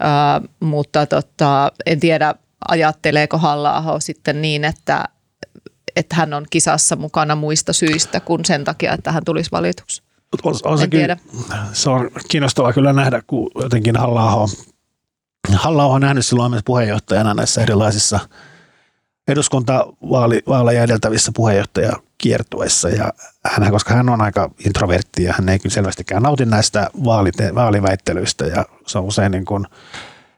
uh, mutta tota, en tiedä ajatteleeko halla sitten niin, että, että hän on kisassa mukana muista syistä kuin sen takia, että hän tulisi valituksi. On, on se, kyllä, se on kiinnostavaa kyllä nähdä, kun jotenkin halla halla on nähnyt silloin myös puheenjohtajana näissä erilaisissa – eduskuntavaaleja edeltävissä puheenjohtajakiertueissa ja hän, koska hän on aika introvertti ja hän ei kyllä selvästikään nauti näistä vaalite- vaaliväittelyistä ja se on usein niin kuin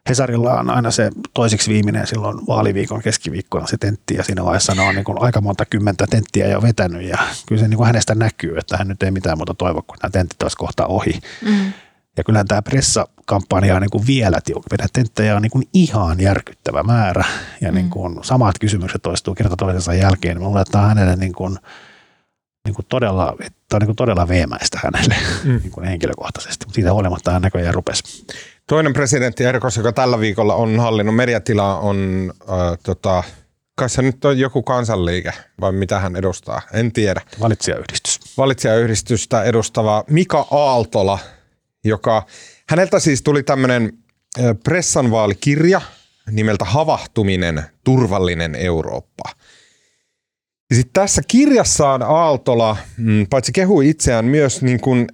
Hesarilla on aina se toiseksi viimeinen silloin vaaliviikon keskiviikkona se tentti ja siinä vaiheessa ne on niin kuin aika monta kymmentä tenttiä jo vetänyt ja kyllä se niin kuin hänestä näkyy, että hän nyt ei mitään muuta toivo, kun nämä tentit olisi kohta ohi. Mm. Ja kyllähän tämä pressakampanja on niin kuin vielä tiukempi. Tenttejä on niin kuin ihan järkyttävä määrä ja mm. niin kuin samat kysymykset toistuu kerta toisensa jälkeen. Mä luulen, että tämä on hänelle niin kuin, niin kuin todella, tämä on niin kuin todella veemäistä hänelle mm. [laughs] niin kuin henkilökohtaisesti. Mutta siitä huolimatta hän näköjään rupesi. Toinen presidentti Erkos, joka tällä viikolla on hallinnut mediatilaa, on äh, tota, kai se nyt on joku kansanliike vai mitä hän edustaa, en tiedä. Valitsijayhdistys. Valitsijayhdistystä edustava Mika Aaltola – joka, häneltä siis tuli tämmöinen pressanvaalikirja nimeltä Havahtuminen, turvallinen Eurooppa. Ja sitten tässä kirjassaan Aaltola, mm, paitsi kehui itseään myös niin kuin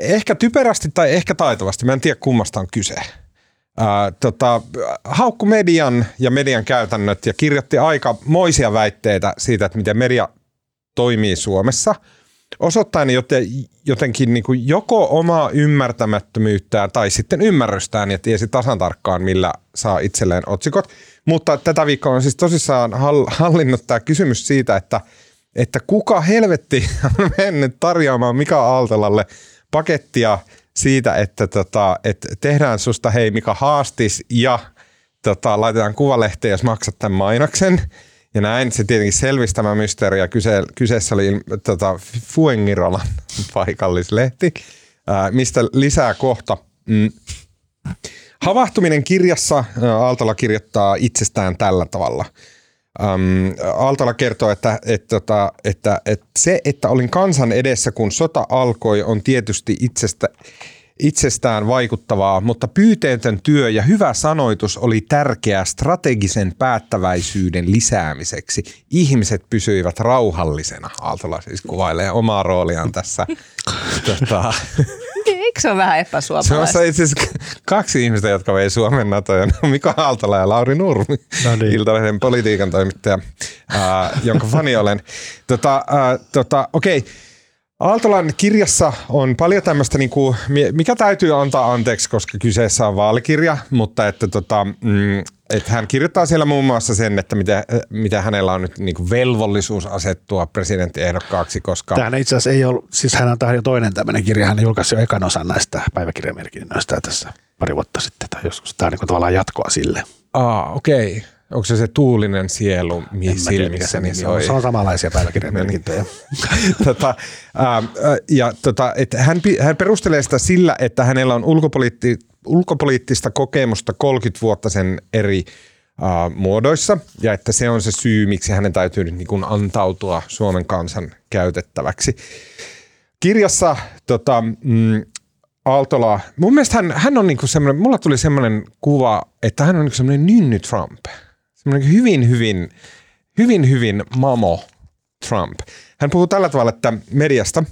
ehkä typerästi tai ehkä taitavasti, mä en tiedä kummasta on kyse. Ää, tota, haukku median ja median käytännöt ja kirjoitti aika moisia väitteitä siitä, että miten media toimii Suomessa – osoittain joten, jotenkin niin kuin joko omaa ymmärtämättömyyttään tai sitten ymmärrystään ja tiesi tasan tarkkaan, millä saa itselleen otsikot. Mutta tätä viikkoa on siis tosissaan hallinnut tämä kysymys siitä, että, että kuka helvetti on [laughs] mennyt tarjoamaan Mika Aaltolalle pakettia siitä, että, tota, että tehdään susta hei Mika haastis ja tota, laitetaan kuvalehteen, jos maksat tämän mainoksen – ja näin se tietenkin selvisi tämä mysteeri ja kyse, kyseessä oli tota, Fuengirolan [laughs] paikallislehti, ää, mistä lisää kohta. Mm. Havahtuminen kirjassa Aaltola kirjoittaa itsestään tällä tavalla. Um, Aaltola kertoo, että, että, että, että, että se, että olin kansan edessä, kun sota alkoi, on tietysti itsestä, itsestään vaikuttavaa, mutta pyyteetön työ ja hyvä sanoitus oli tärkeää strategisen päättäväisyyden lisäämiseksi. Ihmiset pysyivät rauhallisena. Aaltola siis kuvailee omaa rooliaan tässä. [laughs] tota, Eikö se ole vähän epäsuomalaista? Se on itse asiassa kaksi ihmistä, jotka vei Suomen NATOon. Mika Aaltola ja Lauri Nurmi, no niin. Iltalehden politiikan toimittaja, äh, jonka fani olen. Tota, äh, tota, okei, okay. Aaltolan kirjassa on paljon tämmöistä, niin kuin, mikä täytyy antaa anteeksi, koska kyseessä on vaalikirja, mutta että, tota, mm, että hän kirjoittaa siellä muun muassa sen, että mitä, mitä hänellä on nyt niin kuin velvollisuus asettua presidenttiehdokkaaksi, koska... Tähän itse asiassa ei ollut, siis hän on jo toinen tämmöinen kirja, hän julkaisi jo ekan osan näistä päiväkirjamerkinnöistä tässä pari vuotta sitten, tai joskus tämä on niin tavallaan jatkoa sille. Ah, okei. Okay. Onko se se tuulinen sielu, mihin silmissä niin soi? Se on samanlaisia päiväkirjamerkintöjä. [laughs] [laughs] tota, ää, ja tota, et hän, hän perustelee sitä sillä, että hänellä on ulkopoliitti, ulkopoliittista kokemusta 30 vuotta sen eri ää, muodoissa ja että se on se syy, miksi hänen täytyy nyt niin antautua Suomen kansan käytettäväksi. Kirjassa tota, mm, Aaltola, mun mielestä hän, hän on niinku semmoinen, mulla tuli semmoinen kuva, että hän on niinku semmoinen nynny Trump – semmoinen hyvin, hyvin, hyvin, hyvin mamo Trump. Hän puhuu tällä tavalla, että mediasta,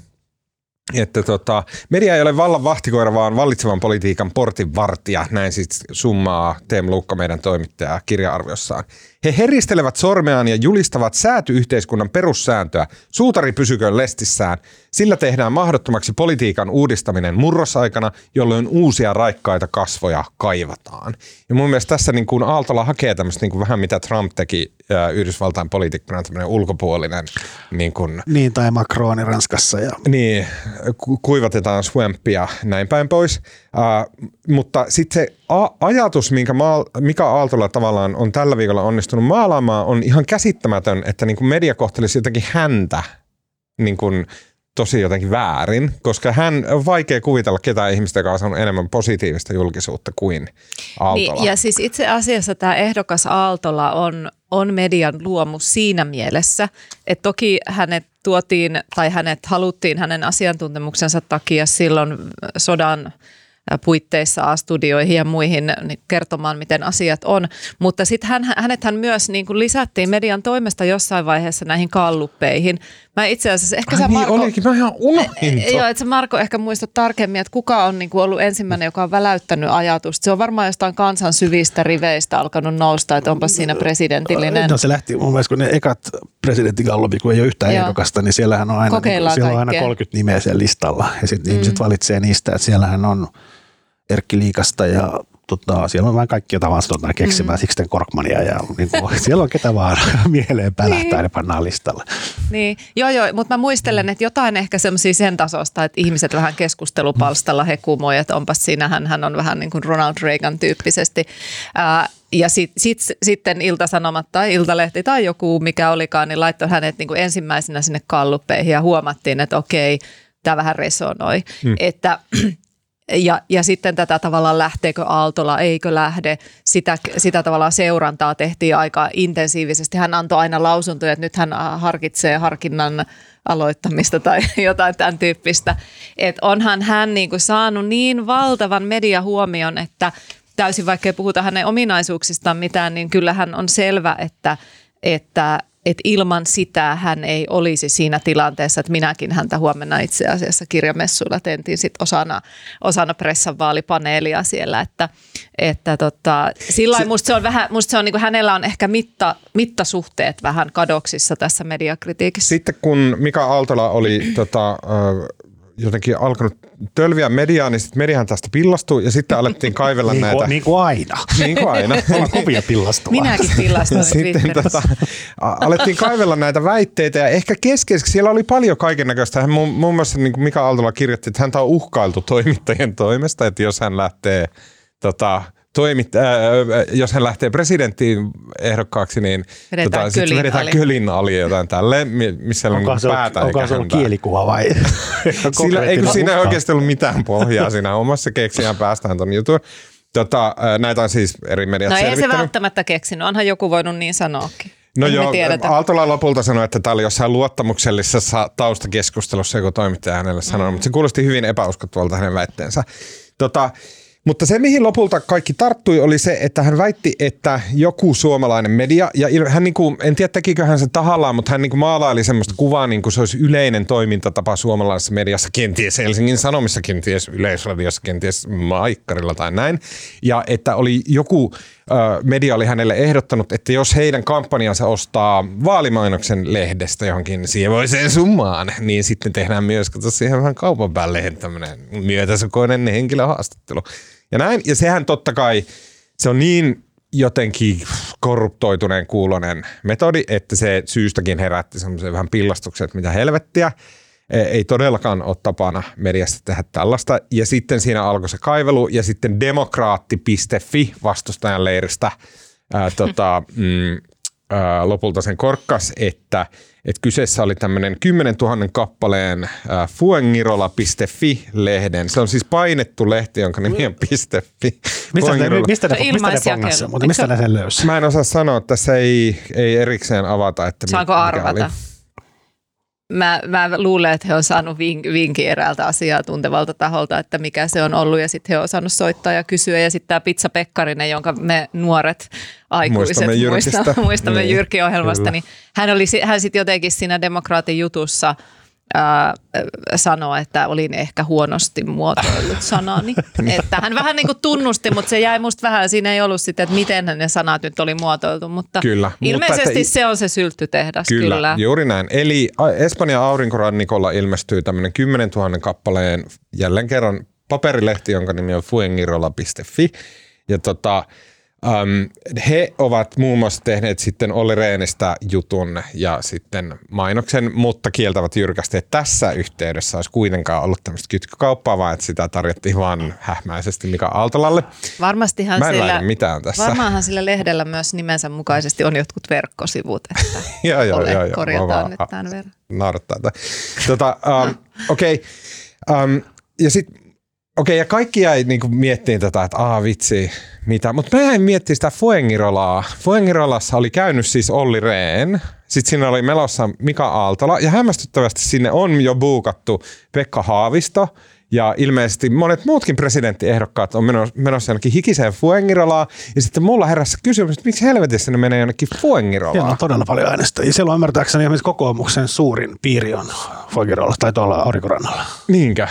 että tota, media ei ole vallan vahtikoira, vaan vallitsevan politiikan portinvartija. Näin siis summaa Teem Luukka, meidän toimittaja, kirja-arviossaan. He heristelevät sormeaan ja julistavat säätyyhteiskunnan perussääntöä. Suutari pysyköön lestissään. Sillä tehdään mahdottomaksi politiikan uudistaminen murrosaikana, jolloin uusia raikkaita kasvoja kaivataan. Ja mun mielestä tässä niin kuin Aaltola hakee tämmöistä niin kuin vähän mitä Trump teki Yhdysvaltain poliitikkona, tämmöinen ulkopuolinen. Niin, kuin, niin tai Macroni Ranskassa. Ja. Niin, ku- kuivatetaan swampia näin päin pois. Uh, mutta sitten se a- ajatus, minkä Maal- Mika Aaltola tavallaan on tällä viikolla onnistunut maalaamaan, on ihan käsittämätön, että niin kuin media kohtelisi jotenkin häntä niin kuin tosi jotenkin väärin, koska hän on vaikea kuvitella ketään ihmistä, joka on saanut enemmän positiivista julkisuutta kuin Aaltola. Niin, ja siis itse asiassa tämä ehdokas Aaltola on, on median luomus siinä mielessä, että toki hänet tuotiin tai hänet haluttiin hänen asiantuntemuksensa takia silloin sodan puitteissa A-studioihin ja muihin niin kertomaan, miten asiat on. Mutta sitten hän, hän myös niin kuin lisättiin median toimesta jossain vaiheessa näihin kalluppeihin. Mä itse asiassa, ehkä Ai sä niin Marko... olikin, mä ihan unohdin Joo, että sä Marko ehkä muistat tarkemmin, että kuka on niin kuin ollut ensimmäinen, joka on väläyttänyt ajatusta. Se on varmaan jostain kansan syvistä riveistä alkanut nousta, että onpa siinä presidentillinen. No se lähti mun mielestä, kun ne ekat presidenttigallupit, kun ei ole yhtään Joo. ehdokasta, niin siellähän on aina, niin, siellä on aina 30 nimeä siellä listalla. Ja sitten mm. ihmiset valitsee niistä, että siellähän on Erkki Liikasta ja tota, siellä on vain kaikki, joita vaan sanotaan keksimään, mm. Sixten Korkmania ja niin kuin, [laughs] siellä on ketä vaan [laughs] mieleen pälähtää niin. ja pannaan listalle. Niin, joo joo, mutta mä muistelen, että jotain ehkä semmoisia sen tasosta, että ihmiset vähän keskustelupalstalla hekumoi, että onpas siinähän hän on vähän niin kuin Ronald Reagan tyyppisesti. Ää, ja sit, sit, sitten Ilta-Sanomat tai Iltalehti tai joku mikä olikaan, niin laittoi hänet niin kuin ensimmäisenä sinne kalluppeihin ja huomattiin, että okei, tämä vähän resonoi. Mm. Että ja, ja sitten tätä tavallaan lähteekö Aaltola, eikö lähde, sitä, sitä tavallaan seurantaa tehtiin aika intensiivisesti. Hän antoi aina lausuntoja, että nyt hän harkitsee harkinnan aloittamista tai [laughs] jotain tämän tyyppistä. Että onhan hän niin saanut niin valtavan mediahuomion, että täysin vaikka ei puhuta hänen ominaisuuksistaan mitään, niin kyllähän on selvä, että, että että ilman sitä hän ei olisi siinä tilanteessa, että minäkin häntä huomenna itse asiassa kirjamessuilla tentiin sit osana, osana pressan vaalipaneelia siellä, että, että tota, sillä musta se on vähän, musta se on niin kuin hänellä on ehkä mitta, mittasuhteet vähän kadoksissa tässä mediakritiikissä. Sitten kun Mika Aaltola oli tota, jotenkin alkanut tölviä mediaa, niin sitten mediahan tästä pillastui ja sitten alettiin kaivella niin näitä. Niin kuin aina. Niin kuin aina. [laughs] Ollaan kovia pillastua. Minäkin pillastuin [laughs] sitten tota, alettiin kaivella näitä väitteitä ja ehkä keskeiseksi siellä oli paljon kaiken näköistä. Hän muun, muun muassa niin kuin Mika Aaltola kirjoitti, että häntä on uhkailtu toimittajien toimesta, että jos hän lähtee tota, toimit, äh, jos hän lähtee presidenttiin ehdokkaaksi, niin vedetään, tota, kölin, vedetään ali. kölin ali jotain tälle, missä onko on se, päätä. Onko se ollut kielikuva vai? [laughs] Sillä, eikö siinä ei oikeasti ollut mitään pohjaa siinä omassa keksiään päästään ton jutun. Tota, näitä on siis eri mediat No ei se välttämättä keksinyt, onhan joku voinut niin sanoakin. No en joo, Aaltola lopulta sanoi, että tämä oli jossain luottamuksellisessa taustakeskustelussa joku toimittaja hänelle sanoi, mm. mutta se kuulosti hyvin epäuskottavalta hänen väitteensä. Tota, mutta se, mihin lopulta kaikki tarttui, oli se, että hän väitti, että joku suomalainen media, ja hän niin kuin, en tiedä tekikö hän se tahallaan, mutta hän niin kuin maalaili semmoista kuvaa, niin kuin se olisi yleinen toimintatapa suomalaisessa mediassa, kenties Helsingin Sanomissa, kenties Yleisradiossa, kenties Maikkarilla tai näin. Ja että oli joku media oli hänelle ehdottanut, että jos heidän kampanjansa ostaa vaalimainoksen lehdestä johonkin sievoiseen summaan, niin sitten tehdään myös, kato siihen vähän kaupan päälle tämmöinen myötäsukoinen henkilöhaastattelu. Ja näin, ja sehän totta kai, se on niin jotenkin korruptoituneen kuulonen metodi, että se syystäkin herätti semmoisen vähän pillastuksen, että mitä helvettiä. E, ei todellakaan ole tapana mediassa tehdä tällaista. Ja sitten siinä alkoi se kaivelu ja sitten demokraatti.fi vastustajan leiristä ää, tota, [laughs] mm, ää, lopulta sen korkkas, että että kyseessä oli tämmöinen 10 000 kappaleen äh, fuengirola.fi-lehden. Se on siis painettu lehti, jonka nimi on .fi. Mistä ne, mistä ne, mistä ne pongassa, mutta mistä ne sen löysi? Mä en osaa sanoa, tässä ei, ei erikseen avata. Että Saanko arvata? Oli. Mä, mä luulen, että he on saanut vink, vinkin eräältä asiaa tuntevalta taholta, että mikä se on ollut ja sitten he on osannut soittaa ja kysyä. Ja sitten tämä Pizza Pekkarinen, jonka me nuoret aikuiset muistamme, muistamme, [laughs] muistamme niin, Jyrki-ohjelmasta, niin hän, oli, hän sitten jotenkin siinä demokraatin jutussa – sanoa, että olin ehkä huonosti muotoillut sanani. [laughs] että hän vähän niin kuin tunnusti, mutta se jäi musta vähän, siinä ei ollut sitten, että miten ne sanat nyt oli muotoiltu, mutta kyllä, ilmeisesti mutta että, se on se sylttytehdas. Kyllä, kyllä, juuri näin. Eli Espanjan aurinkorannikolla ilmestyy tämmöinen 10 000 kappaleen jälleen kerran paperilehti, jonka nimi on fuengirola.fi. Ja tota, Um, he ovat muun muassa tehneet sitten Olli Reenistä jutun ja sitten mainoksen, mutta kieltävät jyrkästi, että tässä yhteydessä olisi kuitenkaan ollut tämmöistä kytkykauppaa, vaan että sitä tarjottiin vaan hähmäisesti Mika Aaltolalle. Varmastihan Mä en sillä, mitään tässä. Varmaanhan sillä lehdellä myös nimensä mukaisesti on jotkut verkkosivut, että [laughs] joo, joo, ole, joo, joo, korjataan nyt tämän verran. Naurattaa. Tota, um, Okei, okay. um, ja sitten Okei, ja kaikki jäi niinku miettimään tätä, että aa vitsi, mitä. Mutta mä jäin miettimään sitä Fuengirolaa. Fuengirolassa oli käynyt siis Olli Rehn, sitten siinä oli melossa Mika Aaltola, ja hämmästyttävästi sinne on jo buukattu Pekka Haavisto, ja ilmeisesti monet muutkin presidenttiehdokkaat on menossa jonnekin hikiseen Fuengirolaan. Ja sitten mulla heräsi kysymys, että miksi helvetissä ne menee jonnekin Fuengirolaan? Siellä on todella paljon äänestäjiä. Siellä on ymmärtääkseni esimerkiksi kokoomuksen suurin piiri on Fuengirolla tai tuolla Aurinkorannalla. Niinkö?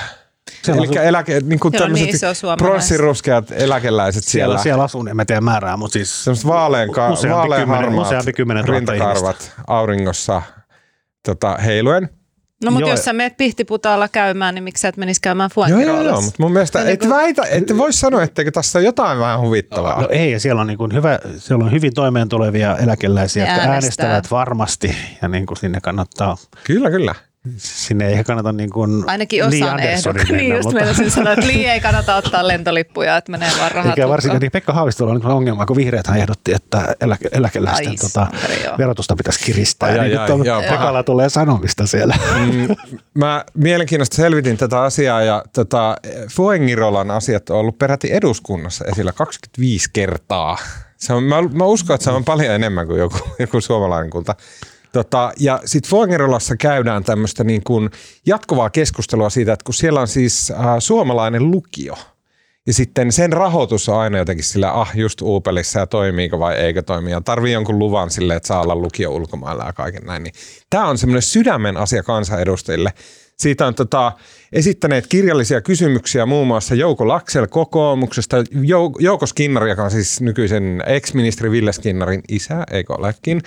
Eli eläke, niin kuin tämmöiset niin, pronssiruskeat eläkeläiset siellä. Siellä, siellä asuu, en mä tiedä määrää, mutta siis Sellaiset vaalean, ka- useampi, vaalean kymmenen, harmaat useampi kymmenen rintakarvat auringossa tota, heiluen. No mutta jos sä menet pihtiputaalla käymään, niin miksi sä et menisi käymään Fuengiroolassa? Joo, joo, joo, mutta mun mielestä et, niin väitä, et voi sanoa, etteikö tässä jotain vähän huvittavaa. No ei, siellä on, niin kuin hyvä, siellä on hyvin toimeen tulevia eläkeläisiä, jotka äänestävät varmasti ja niin kuin sinne kannattaa. Kyllä, kyllä sinne ei kannata niin kuin Ainakin osaan ehdokkaan. [laughs] Niin just mutta... meidän sanoa, että Li ei kannata ottaa lentolippuja, että menee vaan rahat Eikä varsinkin niin Pekka Haavistolla on ongelma, kun vihreät ehdotti, että eläke, eläkeläisten Ai, tota, verotusta pitäisi kiristää. Ai, ja ai, niin ai, Pekalla tulee sanomista siellä. Mm, mä mielenkiinnosta selvitin tätä asiaa ja tota, Fuengirolan asiat on ollut peräti eduskunnassa esillä 25 kertaa. Se on, mä, mä uskon, että se on paljon enemmän kuin joku, joku suomalainen kulta. Tota, ja sitten Fogerolassa käydään tämmöistä niin kuin jatkuvaa keskustelua siitä, että kun siellä on siis äh, suomalainen lukio, Ja sitten sen rahoitus on aina jotenkin sillä, ah just Uupelissa ja toimiiko vai eikö toimi. Ja tarvii jonkun luvan sille, että saa olla lukio ulkomailla ja kaiken näin. Niin tämä on semmoinen sydämen asia kansanedustajille. Siitä on tota, esittäneet kirjallisia kysymyksiä muun muassa Jouko Laksel kokoomuksesta, Jouko Skinnari, joka on siis nykyisen ex-ministeri Ville Skinnarin isä, eikö olekin,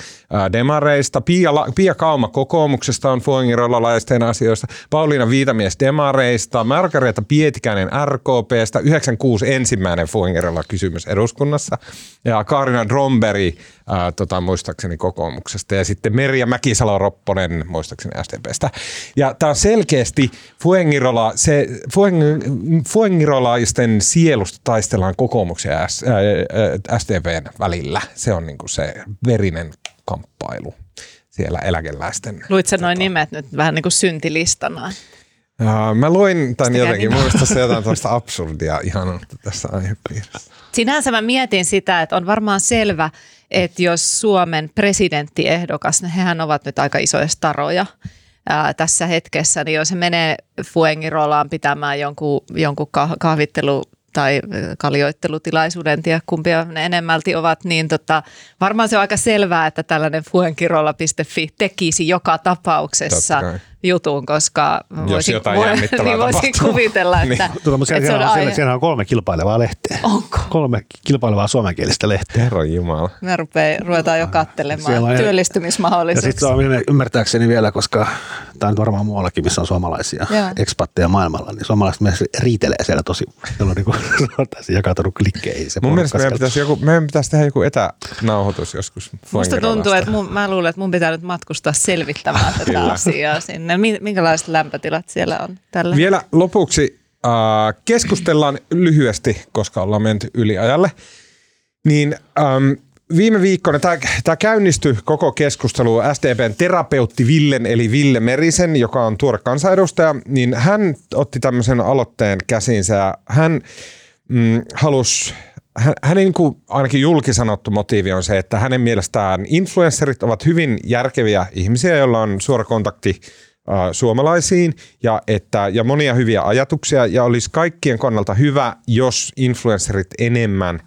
Demareista, Pia, La- Pia Kauma kokoomuksesta on Fuengirolalaisten asioista, Pauliina Viitamies Demareista, Margareta Pietikäinen RKPstä, 96 ensimmäinen Fuengirola kysymys eduskunnassa, ja Kaarina Dromberi ää, tota, muistaakseni kokoomuksesta, ja sitten Merja Mäkisalo-Ropponen muistaakseni SDPstä. Ja tämä on selkeästi Fueng Fuengirola, se Fueng, Fuengirolaisten sielusta taistellaan kokoomuksen ja SDPn välillä. Se on niinku se verinen kamppailu siellä eläkeläisten. Luit sä noin tota- nimet nyt vähän niin kuin syntilistana? Ja, mä luin tämän jotenkin, muista se jotain tällaista absurdia ihan tässä aihepiirissä. Sinänsä mä mietin sitä, että on varmaan selvä, että jos Suomen presidenttiehdokas, niin hehän ovat nyt aika isoja staroja – ää, tässä hetkessä, niin jos se menee Fuengirolaan pitämään jonkun, jonkun kahvittelu tai kaljoittelutilaisuuden, en tiedä kumpia ne enemmälti ovat, niin tota, varmaan se on aika selvää, että tällainen fuenkirolla.fi tekisi joka tapauksessa jutun, koska Jos voisin, jotain [laughs] voi, niin voisin kuvitella, että, niin, tuota, mutta siellä, on, siellä, siellä on kolme kilpailevaa lehteä. Onko? Kolme kilpailevaa suomenkielistä lehteä. Herra Jumala. Me rupeaa, ruvetaan jo kattelemaan on, työllistymismahdollisuuksia. Ja sitten on ymmärtääkseni vielä, koska tämä on varmaan muuallakin, missä on suomalaisia ekspatteja maailmalla, niin suomalaiset myös riitelee siellä tosi, jolloin niin kuin, jakautunut klikkeihin. Se mun mielestä meidän pitäisi, joku, meidän pitäisi tehdä joku etänauhoitus joskus. Musta tuntuu, että mun, mä luulen, että mun pitää nyt matkustaa selvittämään tätä asiaa sinne sinne. Minkälaiset lämpötilat siellä on tällä? Vielä lopuksi äh, keskustellaan lyhyesti, koska ollaan menty yliajalle. Niin ähm, viime viikkona tämä käynnistyi koko keskustelu SDPn terapeutti Villen eli Ville Merisen, joka on tuore kansanedustaja, niin hän otti tämmöisen aloitteen käsinsä ja hän mm, halusi hänen niin kuin ainakin julkisanottu motiivi on se, että hänen mielestään influencerit ovat hyvin järkeviä ihmisiä, joilla on suora kontakti suomalaisiin ja, että, ja monia hyviä ajatuksia ja olisi kaikkien kannalta hyvä, jos influencerit enemmän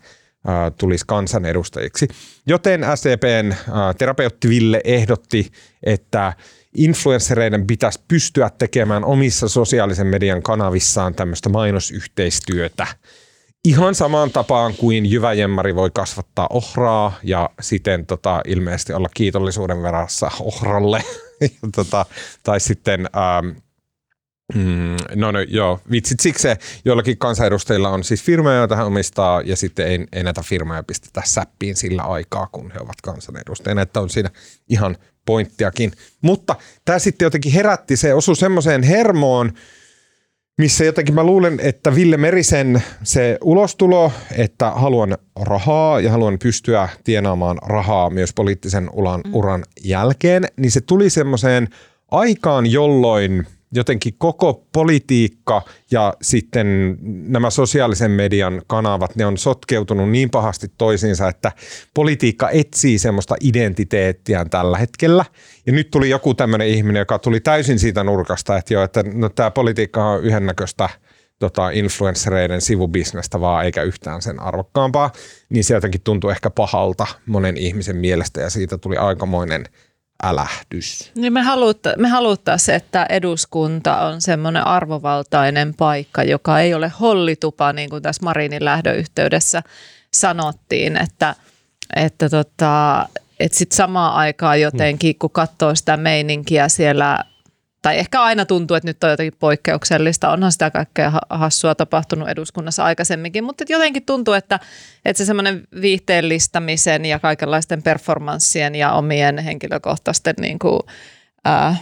tulisi kansanedustajiksi. Joten SDPn terapeutti Ville ehdotti, että influenssereiden pitäisi pystyä tekemään omissa sosiaalisen median kanavissaan tämmöistä mainosyhteistyötä. Ihan samaan tapaan kuin jyväjemmari voi kasvattaa ohraa ja siten tota, ilmeisesti olla kiitollisuuden verrassa ohralle [laughs] [laughs] tota, tai sitten, ähm, Mm, no, no joo, vitsit siksi joillakin kansanedustajilla on siis firmoja, joita hän omistaa, ja sitten ei, ei näitä firmoja pistetä säppiin sillä aikaa, kun he ovat kansanedustajia. Että on siinä ihan pointtiakin. Mutta tämä sitten jotenkin herätti, se osui semmoiseen hermoon, missä jotenkin mä luulen, että Ville Merisen se ulostulo, että haluan rahaa ja haluan pystyä tienaamaan rahaa myös poliittisen uran, mm. uran jälkeen, niin se tuli semmoiseen aikaan, jolloin jotenkin koko politiikka ja sitten nämä sosiaalisen median kanavat, ne on sotkeutunut niin pahasti toisiinsa, että politiikka etsii semmoista identiteettiään tällä hetkellä. Ja nyt tuli joku tämmöinen ihminen, joka tuli täysin siitä nurkasta, että jo, että no, tämä politiikka on yhdennäköistä tota, influenssereiden sivubisnestä vaan, eikä yhtään sen arvokkaampaa, niin se jotenkin tuntui ehkä pahalta monen ihmisen mielestä ja siitä tuli aikamoinen – älähdys. Niin me, halutta, me haluttaisiin, että eduskunta on semmoinen arvovaltainen paikka, joka ei ole hollitupa, niin kuin tässä Marinin lähdöyhteydessä sanottiin, että, että, tota, että sitten samaan aikaan jotenkin, kun katsoo sitä meininkiä siellä tai ehkä aina tuntuu, että nyt on jotenkin poikkeuksellista. Onhan sitä kaikkea hassua tapahtunut eduskunnassa aikaisemminkin, mutta jotenkin tuntuu, että, että se semmoinen viihteellistämisen ja kaikenlaisten performanssien ja omien henkilökohtaisten niin kuin, ää,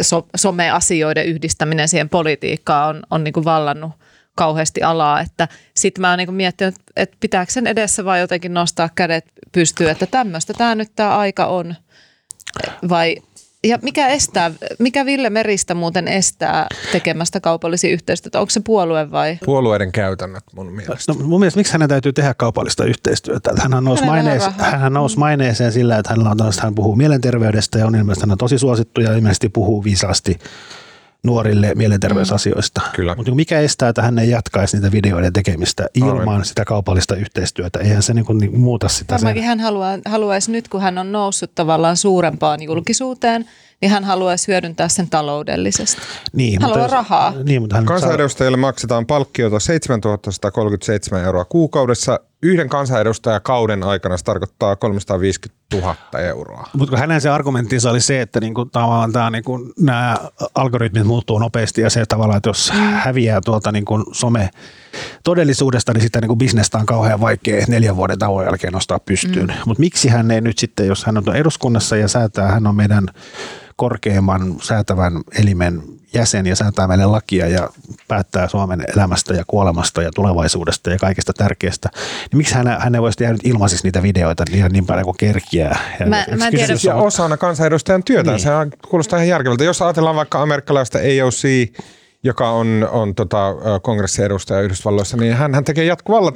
so, someasioiden yhdistäminen siihen politiikkaan on, on niin kuin vallannut kauheasti alaa, että sitten mä oon niin miettinyt, että pitääkö sen edessä vai jotenkin nostaa kädet pystyyn, että tämmöistä tämä nyt tämä aika on. Vai ja mikä estää, mikä Ville Meristä muuten estää tekemästä kaupallisia yhteistyötä? Onko se puolue vai? Puolueiden käytännöt mun mielestä. No, mun mielestä miksi hänen täytyy tehdä kaupallista yhteistyötä? Hän nousi, maineeseen, hän nousi maineeseen sillä, että hänellä on, hän puhuu mielenterveydestä ja on ilmeisesti hän on tosi suosittu ja ilmeisesti puhuu viisaasti nuorille mielenterveysasioista. Mm. Kyllä. Mutta mikä estää, että hän ei jatkaisi niitä videoiden tekemistä ilman Aivan. sitä kaupallista yhteistyötä? Eihän se niin kuin niin muuta sitä. Sen. Varmaankin hän haluaa, haluaisi nyt, kun hän on noussut tavallaan suurempaan julkisuuteen, niin hän haluaisi hyödyntää sen taloudellisesti. Niin, Haluaa mutta, rahaa. Niin, mutta hän saa, Kansanedustajille maksetaan palkkiota 7137 euroa kuukaudessa. Yhden kansanedustajakauden aikana se tarkoittaa 350 000 euroa. mutta kun hänen se argumenttinsa oli se, että niin kuin, tavallaan tämä, niin kuin, nämä algoritmit muuttuu nopeasti ja se tavallaan, että jos häviää tuolta niin kuin some todellisuudesta, niin sitä niin kuin bisnestä on kauhean vaikea neljän vuoden tauon jälkeen nostaa pystyyn. Mm. Mutta miksi hän ei nyt sitten, jos hän on eduskunnassa ja säätää, hän on meidän korkeimman säätävän elimen jäsen ja säätää meille lakia ja päättää Suomen elämästä ja kuolemasta ja tulevaisuudesta ja kaikesta tärkeästä, niin miksi hän, hän ei voisi tehdä nyt ilmaisiksi niitä videoita niin, niin paljon kuin kerkiää? Ja Mä- mä en tiedä- kysymys Ja on- osana kansanedustajan työtä. Niin. Niin. Sehän kuulostaa ihan järkevältä. Jos ajatellaan vaikka amerikkalaista AOC, joka on, on tota, kongressiedustaja Yhdysvalloissa, niin hän, hän tekee jatkuvalla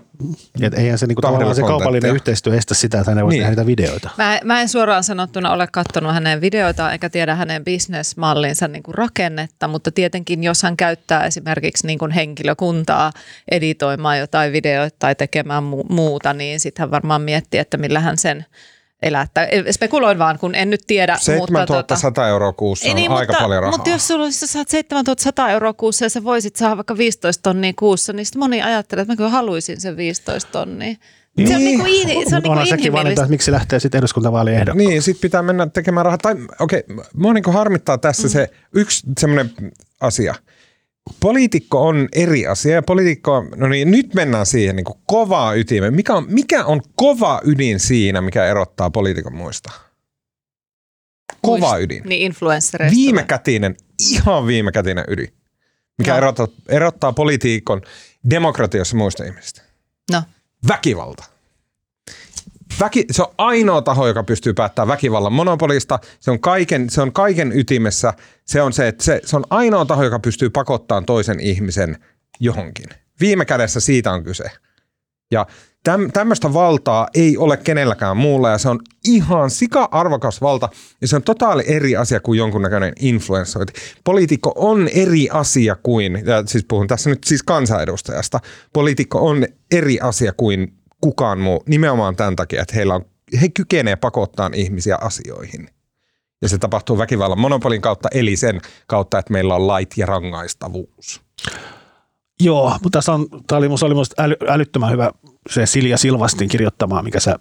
Et eihän se, niinku, tavallaan se kaupallinen yhteistyö estä sitä, että hän ei voi Niin. tehdä niitä videoita. Mä, mä en suoraan sanottuna ole katsonut hänen videoitaan eikä tiedä hänen bisnesmallinsa niin kuin rakennetta, mutta tietenkin jos hän käyttää esimerkiksi niin kuin henkilökuntaa editoimaan jotain videoita tai tekemään mu- muuta, niin sitten hän varmaan miettii, että millä hän sen elättää. Spekuloin vaan, kun en nyt tiedä. mutta, tota, 7100 euroa kuussa on niin, aika mutta, paljon rahaa. Mutta jos sulla, sä saat 7100 euroa kuussa ja sä voisit saada vaikka 15 tonnia kuussa, niin sitten moni ajattelee, että mä kyllä haluaisin sen 15 tonnia. Se on, Niin. niinku, in- se on Mutta niinku onhan sekin valinta, inhimillistä. että miksi se lähtee sitten eduskuntavaalien ehdokkaaksi. Niin, sitten pitää mennä tekemään rahaa. Tai okei, okay, mua niin harmittaa tässä mm. se yksi semmoinen asia. Poliitikko on eri asia ja poliitikko, no niin nyt mennään siihen niin kuin kovaa ytimeen. Mikä on, mikä on kova ydin siinä, mikä erottaa poliitikon muista? Kova Muist- ydin. Niin influenssereista. Viimekätinen, ihan viimekätinen ydin. Mikä No. erottaa, erottaa politiikon demokratiassa muista ihmisistä. No. Väkivalta. Väki, se on ainoa taho, joka pystyy päättämään väkivallan monopolista. Se on kaiken, se on kaiken ytimessä. Se on, se, että se, se on ainoa taho, joka pystyy pakottamaan toisen ihmisen johonkin. Viime kädessä siitä on kyse. Ja täm, tämmöistä valtaa ei ole kenelläkään muulla ja se on ihan sika-arvokas valta ja se on totaali eri asia kuin jonkunnäköinen influenssointi. Poliitikko on eri asia kuin, ja siis puhun tässä nyt siis kansanedustajasta, poliitikko on eri asia kuin kukaan muu nimenomaan tämän takia, että heillä on, he kykenevät pakottaa ihmisiä asioihin. Ja se tapahtuu väkivallan monopolin kautta, eli sen kautta, että meillä on lait ja rangaistavuus. Joo, mutta tässä on, tämä oli, oli musta äly, älyttömän hyvä se Silja Silvastin kirjoittama, mikä sä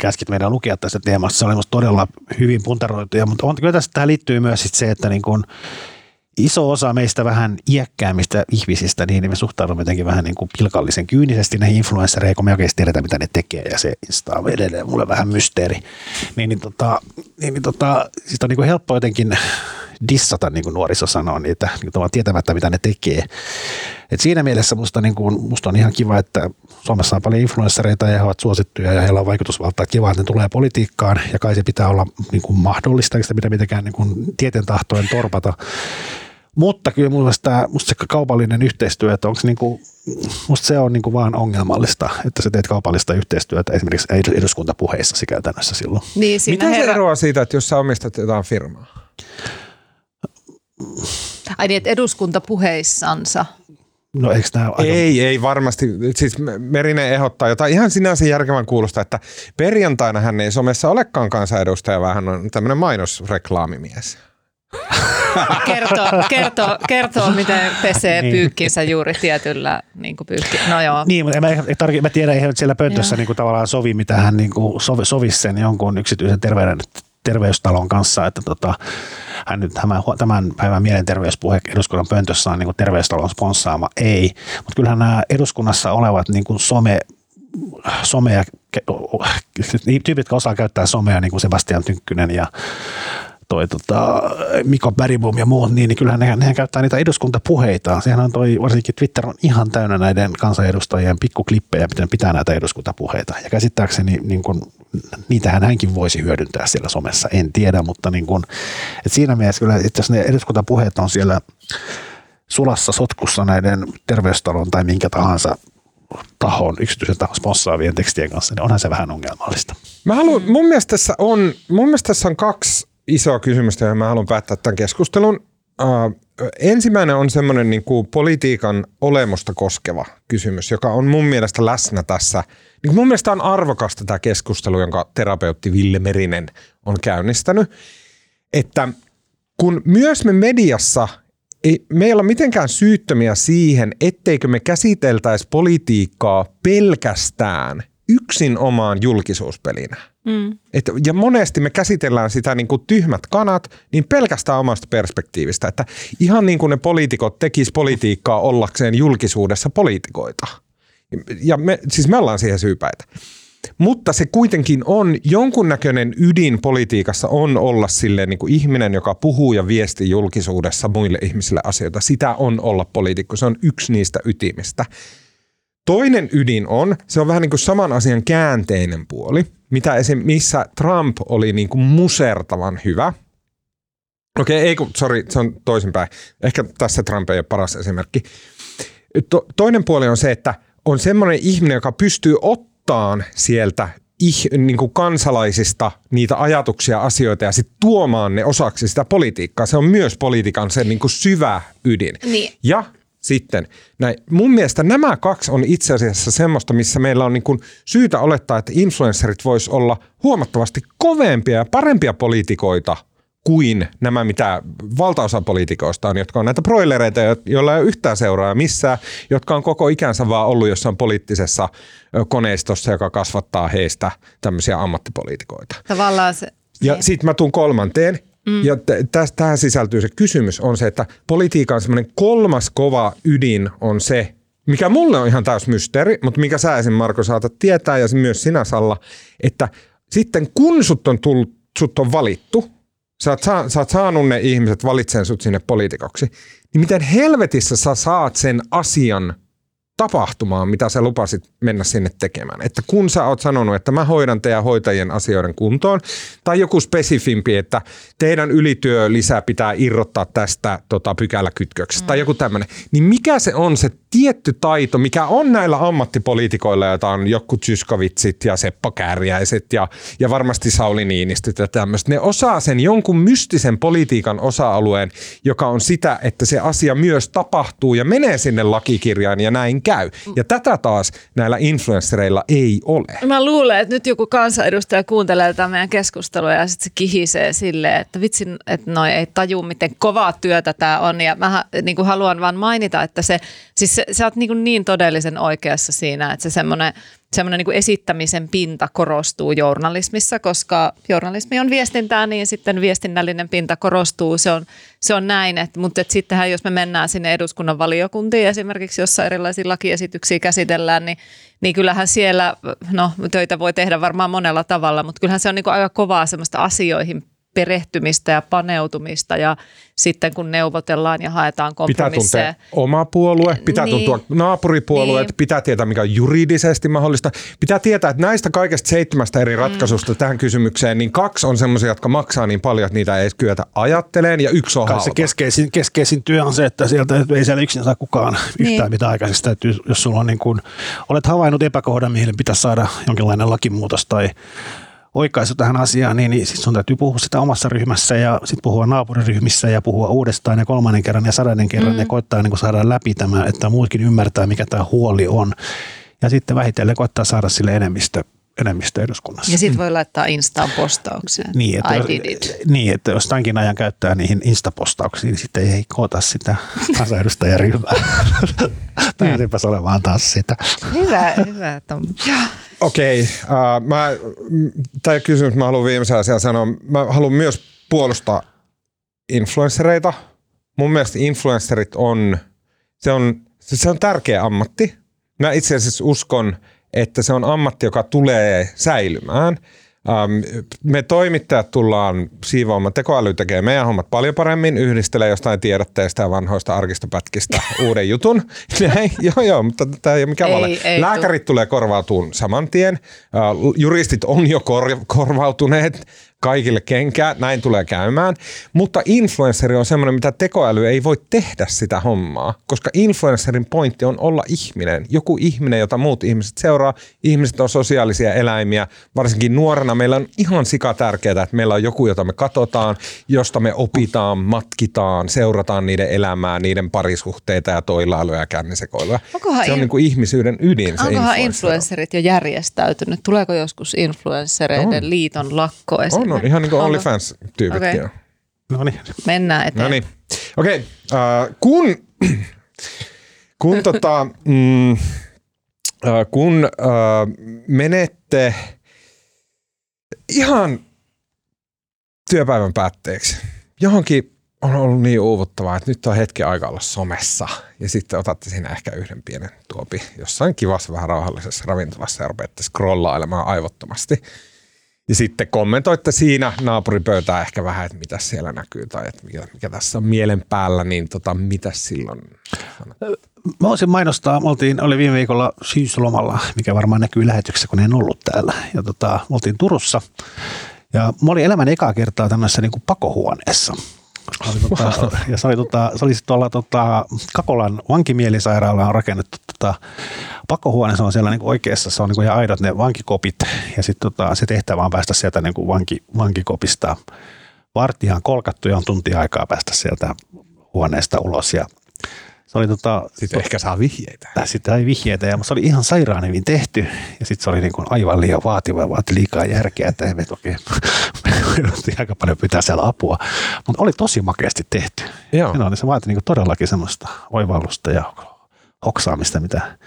käskit meidän lukea tästä teemasta. Se oli musta todella hyvin puntaroitu. Mutta on, kyllä tässä tähän liittyy myös sit se, että niin kun iso osa meistä vähän iäkkäämmistä ihmisistä, niin me suhtaudumme jotenkin vähän niin kuin pilkallisen kyynisesti näihin influenssereihin, kun me oikeasti tiedetä, mitä ne tekee, ja se Insta on edelleen mulle vähän mysteeri. Niin, niin, tota, niin, niin tota, siis on niin kuin helppo jotenkin dissata, niin kuin nuoriso sanoo, että niin tavallaan tietämättä, mitä ne tekee. Et siinä mielessä musta, niin kuin, musta on ihan kiva, että Suomessa on paljon influenssereita ja he ovat suosittuja ja heillä on vaikutusvaltaa. Kiva, että ne tulee politiikkaan ja kai se pitää olla niin kuin mahdollista, eikä sitä pitää mitenkään niin kuin tieten tahtoen torpata. Mutta kyllä musta, tämä, musta se kaupallinen yhteistyö, että onko niinku, musta se on niinku vaan ongelmallista, että sä teet kaupallista yhteistyötä esimerkiksi eduskuntapuheissa käytännössä silloin. Niin, Mitä se herra... eroaa siitä, että jos sä omistat jotain firmaa? Ai niin, että eduskuntapuheissansa. No eikö nämä aika... Ei, ei varmasti. Siis Merinen ehdottaa jotain ihan sinänsä järkevän kuulosta, että perjantaina hän ei somessa olekaan kansanedustaja, vaan hän on tämmöinen mainosreklaamimies. Kertoo, kertoo, kertoo miten pesee Niin. pyykkinsä juuri tietyllä niin kuin pyykki. No joo. Niin, mutta en mä, tarki, mä tiedän, eihän siellä pöntössä niin kuin tavallaan sovi, mitä hän niin kuin sovi, sovisi sen jonkun yksityisen terveyden, terveystalon kanssa, että tota, hän nyt tämän, tämän päivän mielenterveyspuhe eduskunnan pöntössä on niin kuin terveystalon sponssaama. Ei, mutta kyllähän nämä eduskunnassa olevat niin kuin some, somea, tyypit, jotka osaa käyttää somea, niin kuin Sebastian Tynkkynen ja toi tota, Mikko Bergbom ja muut, niin, niin kyllähän nehän, nehän käyttää niitä eduskuntapuheita. Sehän on toi, varsinkin Twitter on ihan täynnä näiden kansanedustajien pikkuklippejä, miten pitää näitä eduskuntapuheita. Ja käsittääkseni niin kun, niitähän hänkin voisi hyödyntää siellä somessa, en tiedä, mutta niin kun, et siinä mielessä kyllä, että jos ne eduskuntapuheet on siellä sulassa sotkussa näiden terveystalon tai minkä tahansa tahon, yksityisen tahon sponssaavien tekstien kanssa, niin onhan se vähän ongelmallista. Mä haluan, mun, mielestä tässä on, mun mielestä tässä on kaksi isoa kysymystä, joihin mä haluan päättää tämän keskustelun. Uh, ensimmäinen on semmoinen niin kuin politiikan olemusta koskeva kysymys, joka on mun mielestä läsnä tässä. Niin kuin mun mielestä on arvokasta tämä keskustelu, jonka terapeutti Ville Merinen on käynnistänyt, että kun myös me mediassa ei, me ei olla mitenkään syyttömiä siihen, etteikö me käsiteltäisi politiikkaa pelkästään yksin omaan julkisuuspelinä. Mm. Et, ja monesti me käsitellään sitä niin kuin tyhmät kanat niin pelkästään omasta perspektiivistä, että ihan niin kuin ne poliitikot tekis politiikkaa ollakseen julkisuudessa poliitikoita. Ja me, siis me ollaan siihen syypäitä. Mutta se kuitenkin on jonkunnäköinen ydin politiikassa on olla silleen niin kuin ihminen, joka puhuu ja viesti julkisuudessa muille ihmisille asioita. Sitä on olla poliitikko. Se on yksi niistä ytimistä. Toinen ydin on, se on vähän niin kuin saman asian käänteinen puoli, mitä esim. missä Trump oli niin kuin musertavan hyvä. Okei, okay, ei kun, sorry, se on toisinpäin. Ehkä tässä Trump ei ole paras esimerkki. To, toinen puoli on se, että on semmoinen ihminen, joka pystyy ottaan sieltä niin kuin kansalaisista niitä ajatuksia, asioita ja sitten tuomaan ne osaksi sitä politiikkaa. Se on myös politiikan se niin kuin syvä ydin. Niin. Ja sitten. Näin. Mun mielestä nämä kaksi on itse asiassa semmoista, missä meillä on niin kuin syytä olettaa, että influencerit vois olla huomattavasti kovempia ja parempia poliitikoita kuin nämä, mitä valtaosa poliitikoista on, jotka on näitä broilereita, joilla ei ole yhtään seuraa missään, jotka on koko ikänsä vaan ollut jossain poliittisessa koneistossa, joka kasvattaa heistä tämmöisiä ammattipoliitikoita. Tavallaan se, ja niin. sitten mä tuun kolmanteen, Mm. Ja tästä tähän sisältyy se kysymys on se, että politiikan semmoinen kolmas kova ydin on se, mikä mulle on ihan täys mysteeri, mutta mikä sä esim. Marko saatat tietää ja myös sinä Salla, että sitten kun sut on, tullut, sut on valittu, sä oot, saa, sä oot saanut ne ihmiset valitsemaan sut sinne poliitikoksi, niin miten helvetissä sä saat sen asian tapahtumaan, mitä sä lupasit mennä sinne tekemään. Että kun sä oot sanonut, että mä hoidan teidän hoitajien asioiden kuntoon, tai joku spesifimpi, että teidän ylityö lisää pitää irrottaa tästä tota, pykäläkytköksestä, mm. tai joku tämmöinen, niin mikä se on se tietty taito, mikä on näillä ammattipoliitikoilla, joita on joku Zyskovitsit ja Seppo Kääriäiset ja, ja varmasti Sauli Niinistöt ja tämmöistä. Ne osaa sen jonkun mystisen politiikan osa-alueen, joka on sitä, että se asia myös tapahtuu ja menee sinne lakikirjaan ja näin käy. Ja tätä taas näillä influenssereilla ei ole. Mä luulen, että nyt joku kansanedustaja kuuntelee tätä meidän keskustelua ja sitten se kihisee silleen, että vitsin, että noi ei taju, miten kovaa työtä tämä on. Ja mä niin haluan vaan mainita, että se, siis se, sä oot niin, niin todellisen oikeassa siinä, että se semmoinen semmoinen niin esittämisen pinta korostuu journalismissa, koska journalismi on viestintää, niin sitten viestinnällinen pinta korostuu. Se on, se on näin, että, mutta että sittenhän jos me mennään sinne eduskunnan valiokuntiin esimerkiksi, jossa erilaisia lakiesityksiä käsitellään, niin, niin kyllähän siellä, no töitä voi tehdä varmaan monella tavalla, mutta kyllähän se on niin aika kovaa semmoista asioihin perehtymistä ja paneutumista ja sitten kun neuvotellaan ja haetaan kompromisseja. Pitää tuntea oma puolue, pitää niin. tuntua naapuripuolueet, niin. pitää tietää mikä on juridisesti mahdollista. Pitää tietää, että näistä kaikesta seitsemästä eri mm. ratkaisusta mm. tähän kysymykseen, niin kaksi on semmoisia, jotka maksaa niin paljon, että niitä ei edes kyetä ajatteleen ja yksi on Se keskeisin, keskeisin työ on se, että sieltä ei siellä yksin saa kukaan niin. yhtään mitään aikaisesta. Täytyy, jos sulla on niin kuin, olet havainnut epäkohdan, mihin pitäisi saada jonkinlainen lakimuutos tai oikaisu tähän asiaan, niin, niin sitten sun täytyy puhua sitä omassa ryhmässä ja sitten puhua naapuriryhmissä ja puhua uudestaan ja kolmannen kerran ja sadannen kerran mm. ja koittaa niin saada läpi tämä, että muutkin ymmärtää, mikä tämä huoli on. Ja sitten vähitellen koittaa saada sille enemmistö enemmistö eduskunnassa. Ja sitten voi laittaa Instaan postaukseen. Niin, että, I did it. niin, että jos tämänkin ajan käyttää niihin Insta-postauksiin, niin sitten ei koota sitä [laughs] kansanedustajaryhmää. [laughs] Pääsinpäs olemaan taas sitä. Hyvä, hyvä. Okei, okay, uh, mä, tämä kysymys mä haluan viimeisen asian sanoa. Mä haluan myös puolustaa influenssereita. Mun mielestä influencerit on, se on, se on tärkeä ammatti. Mä itse asiassa uskon, että se on ammatti, joka tulee säilymään. Um, me toimittajat tullaan siivoamaan, tekoäly tekee meidän hommat paljon paremmin, yhdistelee jostain tiedotteista ja vanhoista arkistopätkistä [laughs] uuden jutun. Näin, joo, joo, mutta tämä ei ole mikään vale. Lääkärit tu- tulee korvautumaan saman tien, uh, juristit on jo kor- korvautuneet, kaikille kenkää, näin tulee käymään, mutta influenceri on semmoinen, mitä tekoäly ei voi tehdä sitä hommaa, koska influencerin pointti on olla ihminen, joku ihminen, jota muut ihmiset seuraa. Ihmiset on sosiaalisia eläimiä, varsinkin nuorena meillä on ihan sika tärkeää, että meillä on joku, jota me katsotaan, josta me opitaan, matkitaan, seurataan niiden elämää, niiden parisuhteita ja toilailuja ja kännisekoiluja. Onkohan se on in- niin kuin ihmisyyden ydin se Onkohan influencer. influencerit jo järjestäytynyt? Tuleeko joskus influenssereiden On. liiton lakko esimerkiksi? On ihan niin kuin? OnlyFans-tyypitkin. Okay. No niin. Mennään eteenpäin. No niin. Okei, okay. uh, kun, [clears throat] kun, tota, mm, uh, kun uh, menette ihan työpäivän päätteeksi johonkin on ollut niin uuvuttavaa, että nyt on hetki aika olla somessa. Ja sitten otatte siinä ehkä yhden pienen tuopi jossain kivassa, vähän rauhallisessa ravintolassa ja rupeatte scrollailemaan aivottomasti. Ja sitten kommentoitte siinä naapuripöytää ehkä vähän, että mitä siellä näkyy tai että mikä, mikä tässä on mielen päällä, niin tota, mitä silloin? Mä voisin mainostaa, me oltiin, oli viime viikolla syyslomalla, mikä varmaan näkyy lähetyksessä, kun en ollut täällä. Ja tota, me oltiin Turussa ja mä olin elämän ekaa kertaa tämmöisessä niin kuin pakohuoneessa. Oli, tota, ja se oli, tota, se oli tuolla tota, Kakolan vankimielisairaala on rakennettu tota, pakohuone, se on siellä niin kuin oikeassa, se on niin kuin ihan aidot ne vankikopit. Ja sitten tota, se tehtävä on päästä sieltä niin kuin vanki, vankikopista vartijaan kolkattu ja on tunti aikaa päästä sieltä huoneesta ulos. Ja se oli tota, Sitten ehkä saa vihjeitä. tai sitä ei vihjeitä, ja se oli ihan sairaan hyvin tehty, ja sitten se oli niin kuin aivan liian vaativa ja vaati liikaa järkeä, että me [laughs] toki aika paljon pyytää siellä apua, mutta oli tosi makeasti tehty. Joo. Ja oli, se vaati niin kuin todellakin semmoista oivallusta ja hoksaamista, mitä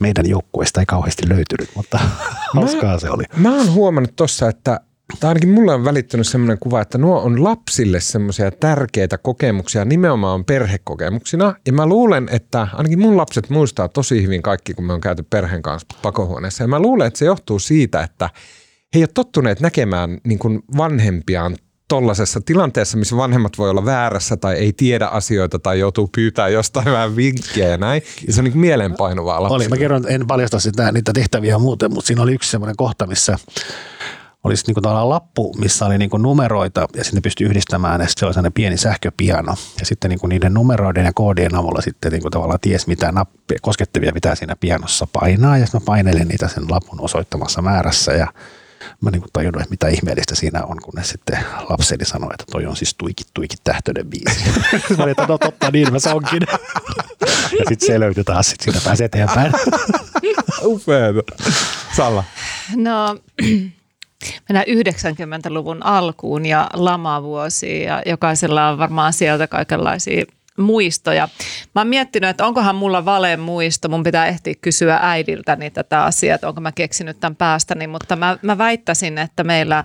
meidän joukkueesta ei kauheasti löytynyt, mutta hauskaa se oli. Mä oon huomannut tossa, että tai ainakin mulle on välittynyt semmoinen kuva, että nuo on lapsille semmoisia tärkeitä kokemuksia nimenomaan perhekokemuksina. Ja mä luulen, että ainakin mun lapset muistaa tosi hyvin kaikki, kun me on käyty perheen kanssa pakohuoneessa. Ja mä luulen, että se johtuu siitä, että he ei ole tottuneet näkemään niin kuin vanhempiaan tollaisessa tilanteessa, missä vanhemmat voi olla väärässä tai ei tiedä asioita tai joutuu pyytää jostain vähän vinkkiä ja näin. Ja se on niin mielenpainuvaa lapsille. Oli, mä kerron, en paljasta sitä, niitä tehtäviä muuten, mutta siinä oli yksi semmoinen kohta, missä olisi niin kuin lappu, missä oli niin kuin numeroita ja sinne pystyi yhdistämään ja sitten se oli sellainen pieni sähköpiano. Ja sitten niin kuin niiden numeroiden ja koodien avulla sitten niin kuin tavallaan ties mitä nappia, koskettavia pitää siinä pianossa painaa ja sitten mä painelin niitä sen lapun osoittamassa määrässä ja mä niin kuin tajunnut, että mitä ihmeellistä siinä on, kunnes sitten lapseni sanoi, että toi on siis tuikit tuikit tähtöinen biisi. [laughs] mä olin, että no totta niin, mä se onkin. [laughs] ja sitten se löytyi taas, sitten siitä pääsee eteenpäin. [laughs] Upeeta. Salla. No, [clears throat] mennään 90-luvun alkuun ja lamavuosiin ja jokaisella on varmaan sieltä kaikenlaisia muistoja. Mä oon miettinyt, että onkohan mulla vale muisto. Mun pitää ehtiä kysyä äidiltäni tätä asiaa, että onko mä keksinyt tämän päästäni, mutta mä, mä väittäisin, että meillä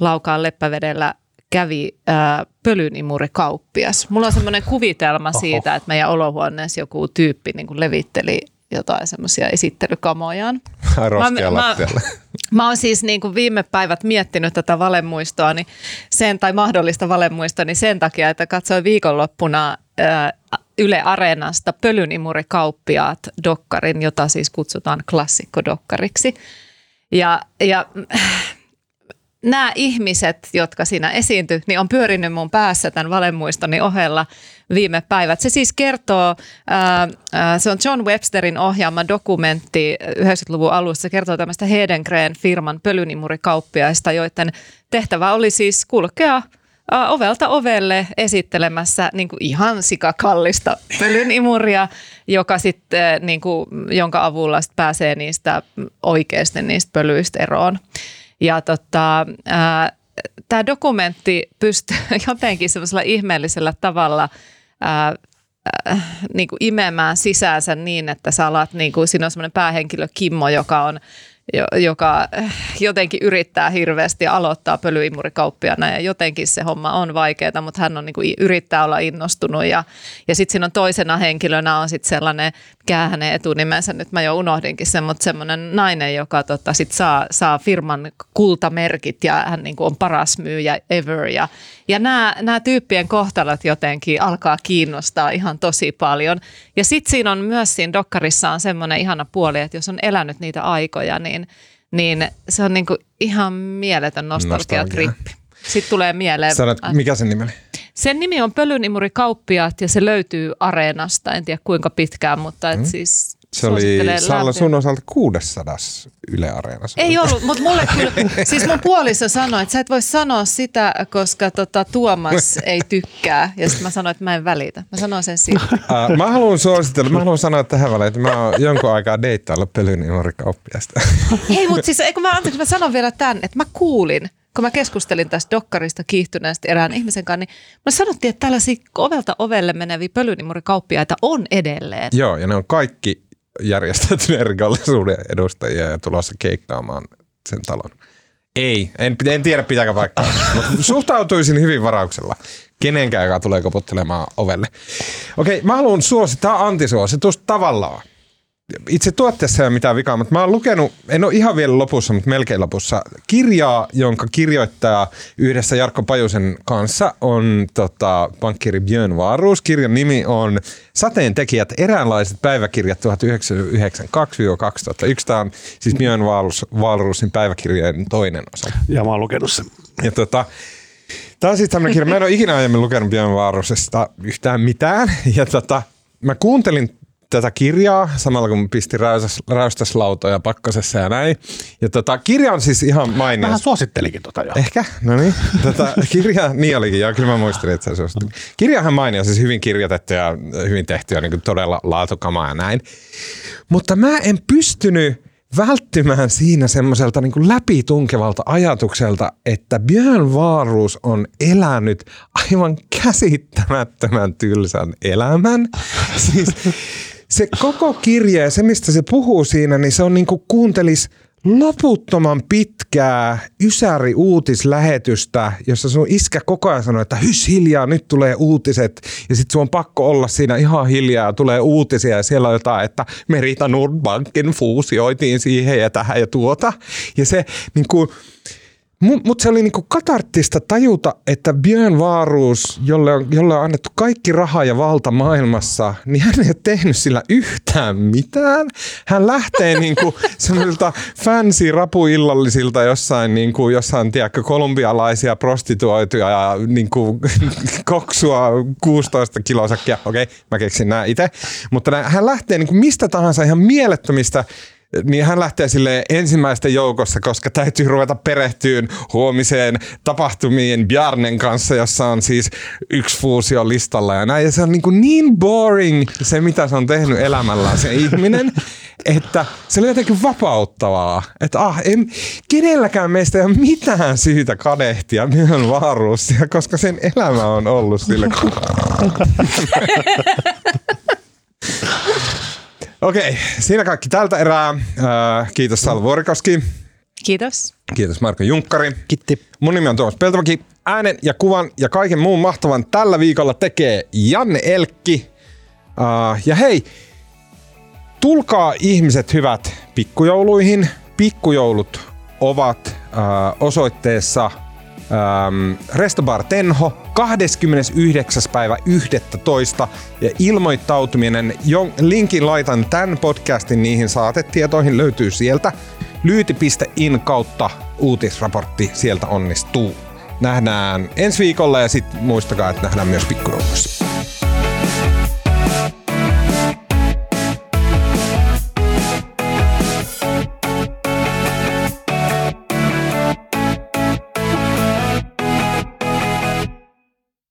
Laukaan Leppävedellä kävi ää, pölynimurikauppias. Mulla on semmoinen kuvitelma Oho. siitä, että meidän olohuoneessa joku tyyppi niin kuin levitteli jotain semmoisia esittelykamojaan. [laughs] Roskia Mä- mä-. Mä oon siis niin kuin viime päivät miettinyt tätä valemuistoa niin sen, tai mahdollista valemuistoa niin sen takia, että katsoin viikonloppuna ää, Yle Areenasta Pölynimurikauppiaat dokkarin, jota siis kutsutaan klassikkodokkariksi. Ja, ja nämä ihmiset, jotka siinä esiintyi, niin on pyörinyt mun päässä tämän valemuistoni ohella viime päivät. Se siis kertoo, ää, ää, se on John Websterin ohjaama dokumentti 90-luvun alussa. Se kertoo tämmöistä Hedengren firman pölynimurikauppiaista, joiden tehtävä oli siis kulkea ää, ovelta ovelle esittelemässä niin kuin ihan sikakallista pölynimuria, joka sitten, niin kuin, jonka avulla sit pääsee niistä oikeasti niistä pölyistä eroon. Ja tota, tämä dokumentti pystyy [laughs] jotenkin semmoisella ihmeellisellä tavalla ää, niin kuin imemään sisäänsä niin, että sä alat, niin kuin, siinä on semmoinen päähenkilö Kimmo, joka on joka äh, jotenkin yrittää hirveästi aloittaa pölyimurikauppiana ja jotenkin se homma on vaikeaa, mutta hän on niin kuin, yrittää olla innostunut. Ja, ja sitten siinä on toisena henkilönä on sitten sellainen, mikä hänen etunimensä, nyt mä jo unohdinkin sen, mutta semmoinen nainen, joka tota, sit saa, saa firman kultamerkit ja hän niin kuin, on paras myyjä ever. Ja, ja nämä, nämä tyyppien kohtalot jotenkin alkaa kiinnostaa ihan tosi paljon. Ja sitten siinä on myös siinä dokkarissa on semmoinen ihana puoli, että jos on elänyt niitä aikoja, niin, niin se on niinku ihan mieletön nostalgiatrippi. Sitten tulee mieleen. Sanot, mikä sen nimi oli? Sen nimi on Pölynimuri Kauppiaat ja se löytyy Areenasta. En tiedä kuinka pitkään, mutta et siis Se oli Salla sun osalta 600 Yle Areenassa. Ei [laughs] ollut, mutta mulle kyllä, siis mun puoliso sanoi, että sä et voi sanoa sitä, koska tota, Tuomas ei tykkää. Ja sitten mä sanoin, että mä en välitä. Mä sanoin sen silti. [laughs] Uh, mä haluan suositella, mä haluan sanoa tähän väliin, että mä oon jonkun aikaa deittailla Pölynimuri Kauppiasta. [laughs] Hei, mutta siis, eikö mä, anteeksi, mä sanon vielä tämän, että mä kuulin, kun mä keskustelin tästä dokkarista kiihtyneesti erään ihmisen kanssa, niin mä sanottiin, että tällaisia ovelta ovelle meneviä pölynimurikauppiaita on edelleen. Joo, ja ne on kaikki järjestäytyneen [laughs] rikollisuuden edustajia ja tulossa keikkaamaan sen talon. Ei, en, en tiedä pitääkö paikkaa, [laughs] mutta suhtautuisin hyvin varauksella kenenkään, joka tulee koputtelemaan ovelle. Okei, mä haluan suosittaa antisuositus tavallaan. Itse tuotteessa ei ole mitään vikaa, mutta mä oon lukenut, en ole ihan vielä lopussa, mutta melkein lopussa, kirjaa, jonka kirjoittaja yhdessä Jarkko Pajusen kanssa on tota, pankkiiri Björn Wahlroos. Kirjan nimi on Sateentekijät, eräänlaiset päiväkirjat 1992-2001. Tämä on siis Björn Wahlroos- Wahlroosin päiväkirjojen toinen osa. Ja mä oon lukenut sen. Ja tota, Tämä on siis tämmöinen kirja. Mä en ole ikinä aiemmin lukenut Björn Wahlroosista yhtään mitään. Ja tota, mä kuuntelin tätä kirjaa samalla kun pistin räysäs, räystäslautoja pakkasessa ja näin. Ja tota, kirja on siis ihan mainio. Vähän suosittelikin tota jo. Ehkä, no niin. [laughs] Tätä kirja, niin olikin, joo, kyllä mä muistelin, että se suosittelin. Kirjahan mainio, siis hyvin kirjoitettu ja hyvin tehty ja niin kuin todella laatukamaa ja näin. Mutta mä en pystynyt välttymään siinä semmoiselta niin läpitunkevalta ajatukselta, että Björn Wahlroos on elänyt aivan käsittämättömän tylsän elämän. [laughs] Siis se koko kirja ja se, mistä se puhuu siinä, niin se on niin kuin kuuntelis loputtoman pitkää ysäri-uutislähetystä, jossa sun iskä koko ajan sanoo, että hys hiljaa, nyt tulee uutiset. Ja sitten sun on pakko olla siinä ihan hiljaa ja tulee uutisia ja siellä on jotain, että Merita Nordbankin fuusioitiin siihen ja tähän ja tuota. Ja se niin kuin, mutta se oli niinku katarttista tajuta, että Björn Wahlroos, jolle on, jolle on annettu kaikki raha ja valta maailmassa, niin hän ei ole tehnyt sillä yhtään mitään. Hän lähtee [laughs] niinku semmoisilta fancy rapuillallisilta jossain, niinku, jossain tiedätkö, kolumbialaisia prostituoituja ja niinku, [laughs] koksua 16 kilosäkkiä. Okei, okay, mä keksin nämä itse. Mutta hän lähtee niinku mistä tahansa ihan mielettömistä niin hän lähtee sille ensimmäisten joukossa, koska täytyy ruveta perehtyyn huomiseen tapahtumiin Bjarnen kanssa, jossa on siis yksi fuusio listalla ja näin. Ja se on niin, kuin niin boring se, mitä se on tehnyt elämällään se ihminen, [laughs] että se oli jotenkin vapauttavaa. Että ah, en, kenelläkään meistä ei ole mitään syytä kadehtia Björn Wahlroosia, koska sen elämä on ollut sille. [laughs] [laughs] Okei, siinä kaikki tältä erää. Äh, kiitos Salvo Vuorikoski. Kiitos. Kiitos Marko Junkkari. Kitti. Mun nimi on Tuomas Peltomäki. Äänen ja kuvan ja kaiken muun mahtavan tällä viikolla tekee Janne Elkki. Uh, ja hei, tulkaa ihmiset hyvät pikkujouluihin. Pikkujoulut ovat uh, osoitteessa um, Restobar Tenho 29. päivä 11. Ja ilmoittautuminen, linkin laitan tämän podcastin niihin saatetietoihin, löytyy sieltä. Lyyti.in kautta uutisraportti sieltä onnistuu. Nähdään ensi viikolla ja sitten muistakaa, että nähdään myös pikkujouluissa.